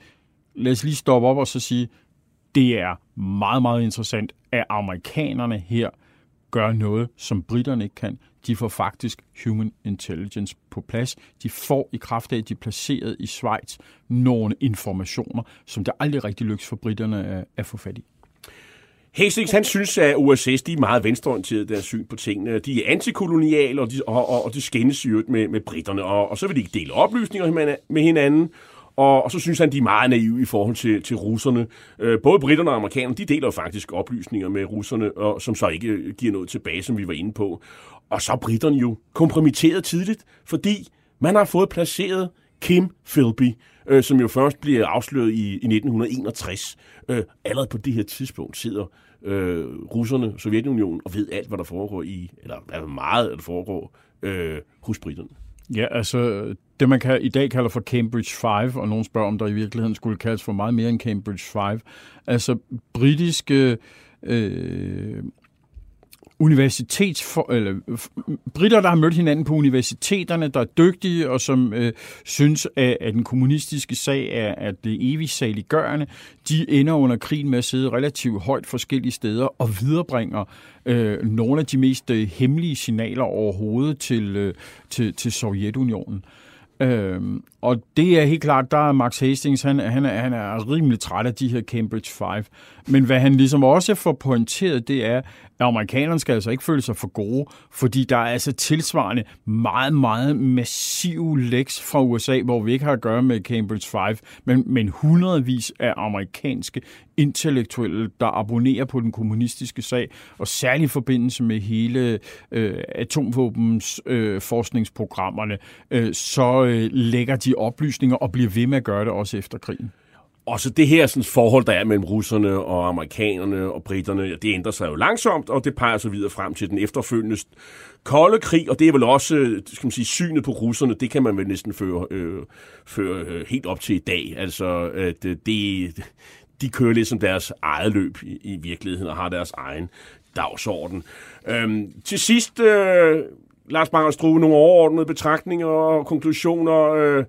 lad os lige stoppe op og så sige, det er meget, meget interessant, at amerikanerne her gør noget, som britterne ikke kan. De får faktisk human intelligence på plads. De får i kraft af, at de er placeret i Schweiz, nogle informationer, som det aldrig rigtig lykkes for britterne at, at få fat i. Hastings, han synes, at OSS de er meget venstreorienterede, deres syn på tingene. De er antikoloniale, og de, og, og, og de skændes jo med, med britterne, og, og så vil de ikke dele oplysninger med hinanden, og, og så synes han, de er meget naive i forhold til, til russerne. Øh, både britterne og amerikanerne, de deler jo faktisk oplysninger med russerne, og, som så ikke øh, giver noget tilbage, som vi var inde på. Og så er britterne jo kompromitteret tidligt, fordi man har fået placeret Kim Philby, øh, som jo først bliver afsløret i, i 1961. Øh, allerede på det her tidspunkt sidder øh, russerne, Sovjetunionen, og ved alt, hvad der foregår i, eller hvad meget der foregår øh, hos britterne. Ja, altså det man kan, i dag kalder for Cambridge 5, og nogen spørger, om der i virkeligheden skulle kaldes for meget mere end Cambridge 5. Altså britiske øh, universitets eller britter, der har mødt hinanden på universiteterne, der er dygtige og som øh, synes, at, at den kommunistiske sag er at det evigt saliggørende, de ender under krigen med at sidde relativt højt forskellige steder og viderebringer øh, nogle af de mest øh, hemmelige signaler overhovedet til, øh, til, til Sovjetunionen. Øh, og det er helt klart, der er Max Hastings, han, han, er, han er rimelig træt af de her Cambridge Five. Men hvad han ligesom også får pointeret, det er, at amerikanerne skal altså ikke føle sig for gode, fordi der er altså tilsvarende meget, meget massive læks fra USA, hvor vi ikke har at gøre med Cambridge Five, men, men hundredvis af amerikanske intellektuelle, der abonnerer på den kommunistiske sag, og særlig i forbindelse med hele øh, atomvåbens øh, forskningsprogrammerne, øh, så øh, lægger de oplysninger og bliver ved med at gøre det også efter krigen. Og så det her sådan, forhold, der er mellem russerne og amerikanerne og britterne, det ændrer sig jo langsomt, og det peger så videre frem til den efterfølgende kolde krig, og det er vel også skal man sige, synet på russerne, det kan man vel næsten føre, øh, føre øh, helt op til i dag. Altså, at øh, det, de kører lidt som deres eget løb i, i virkeligheden, og har deres egen dagsorden. Øhm, til sidst, øh, Lars Bangerstruve, nogle overordnede betragtninger og konklusioner. Øh,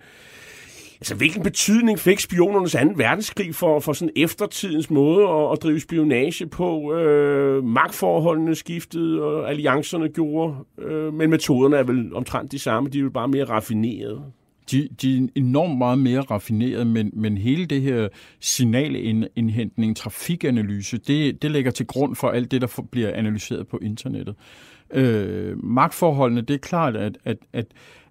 Altså, hvilken betydning fik spionernes anden verdenskrig for, for sådan eftertidens måde at, at drive spionage på? Øh, magtforholdene skiftede, og alliancerne gjorde, øh, men metoderne er vel omtrent de samme, de er jo bare mere raffinerede. De, de er enormt meget mere raffineret, men, men hele det her signalindhentning, trafikanalyse, det, det ligger til grund for alt det, der bliver analyseret på internettet. Øh, magtforholdene, det er klart, at, at, at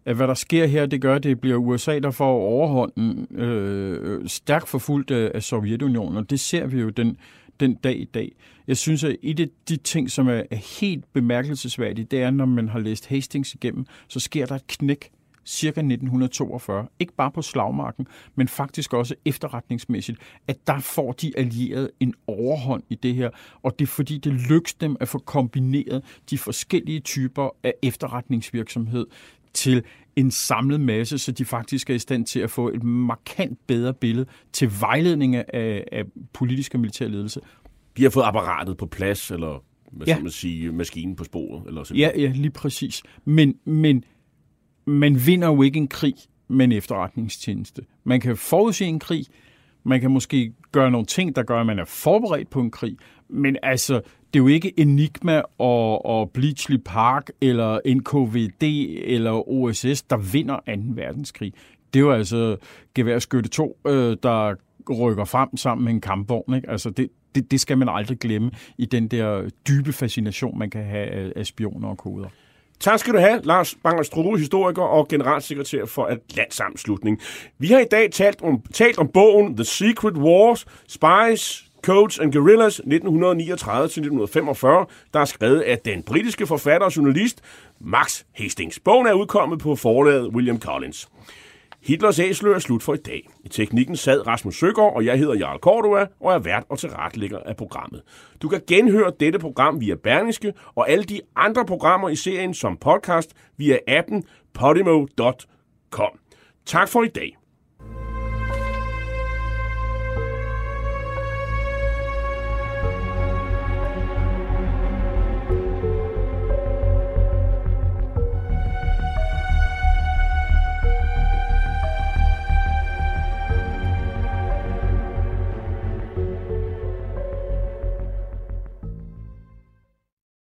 at hvad der sker her, det gør, at det bliver USA, der får overhånden øh, stærkt forfulgt af Sovjetunionen, og det ser vi jo den, den dag i dag. Jeg synes, at et af de ting, som er helt bemærkelsesværdigt, det er, når man har læst Hastings igennem, så sker der et knæk cirka 1942. Ikke bare på slagmarken, men faktisk også efterretningsmæssigt, at der får de allierede en overhånd i det her, og det er fordi, det lykkes dem at få kombineret de forskellige typer af efterretningsvirksomhed til en samlet masse, så de faktisk er i stand til at få et markant bedre billede til vejledning af, af politisk og militær ledelse. De har fået apparatet på plads, eller hvad ja. skal man sige, maskinen på sporet? Eller ja, ja, lige præcis. Men, men man vinder jo ikke en krig med en efterretningstjeneste. Man kan forudse en krig, man kan måske gøre nogle ting, der gør, at man er forberedt på en krig, men altså, det er jo ikke Enigma og, og Bleachley Park eller NKVD eller OSS, der vinder 2. verdenskrig. Det er jo altså Geværskytte 2, øh, der rykker frem sammen med en kampvogn. Ikke? Altså det, det, det skal man aldrig glemme i den der dybe fascination, man kan have af, af spioner og koder. Tak skal du have, Lars Banger historiker og generalsekretær for Atlantsamslutning. Vi har i dag talt om, talt om bogen The Secret Wars, Spies, Codes and Guerrillas 1939-1945, der er skrevet af den britiske forfatter og journalist Max Hastings. Bogen er udkommet på forlaget William Collins. Hitlers æsler er slut for i dag. I teknikken sad Rasmus Søgaard, og jeg hedder Jarl Cordua, og er vært og tilrettelægger af programmet. Du kan genhøre dette program via Berlingske og alle de andre programmer i serien som podcast via appen podimo.com. Tak for i dag.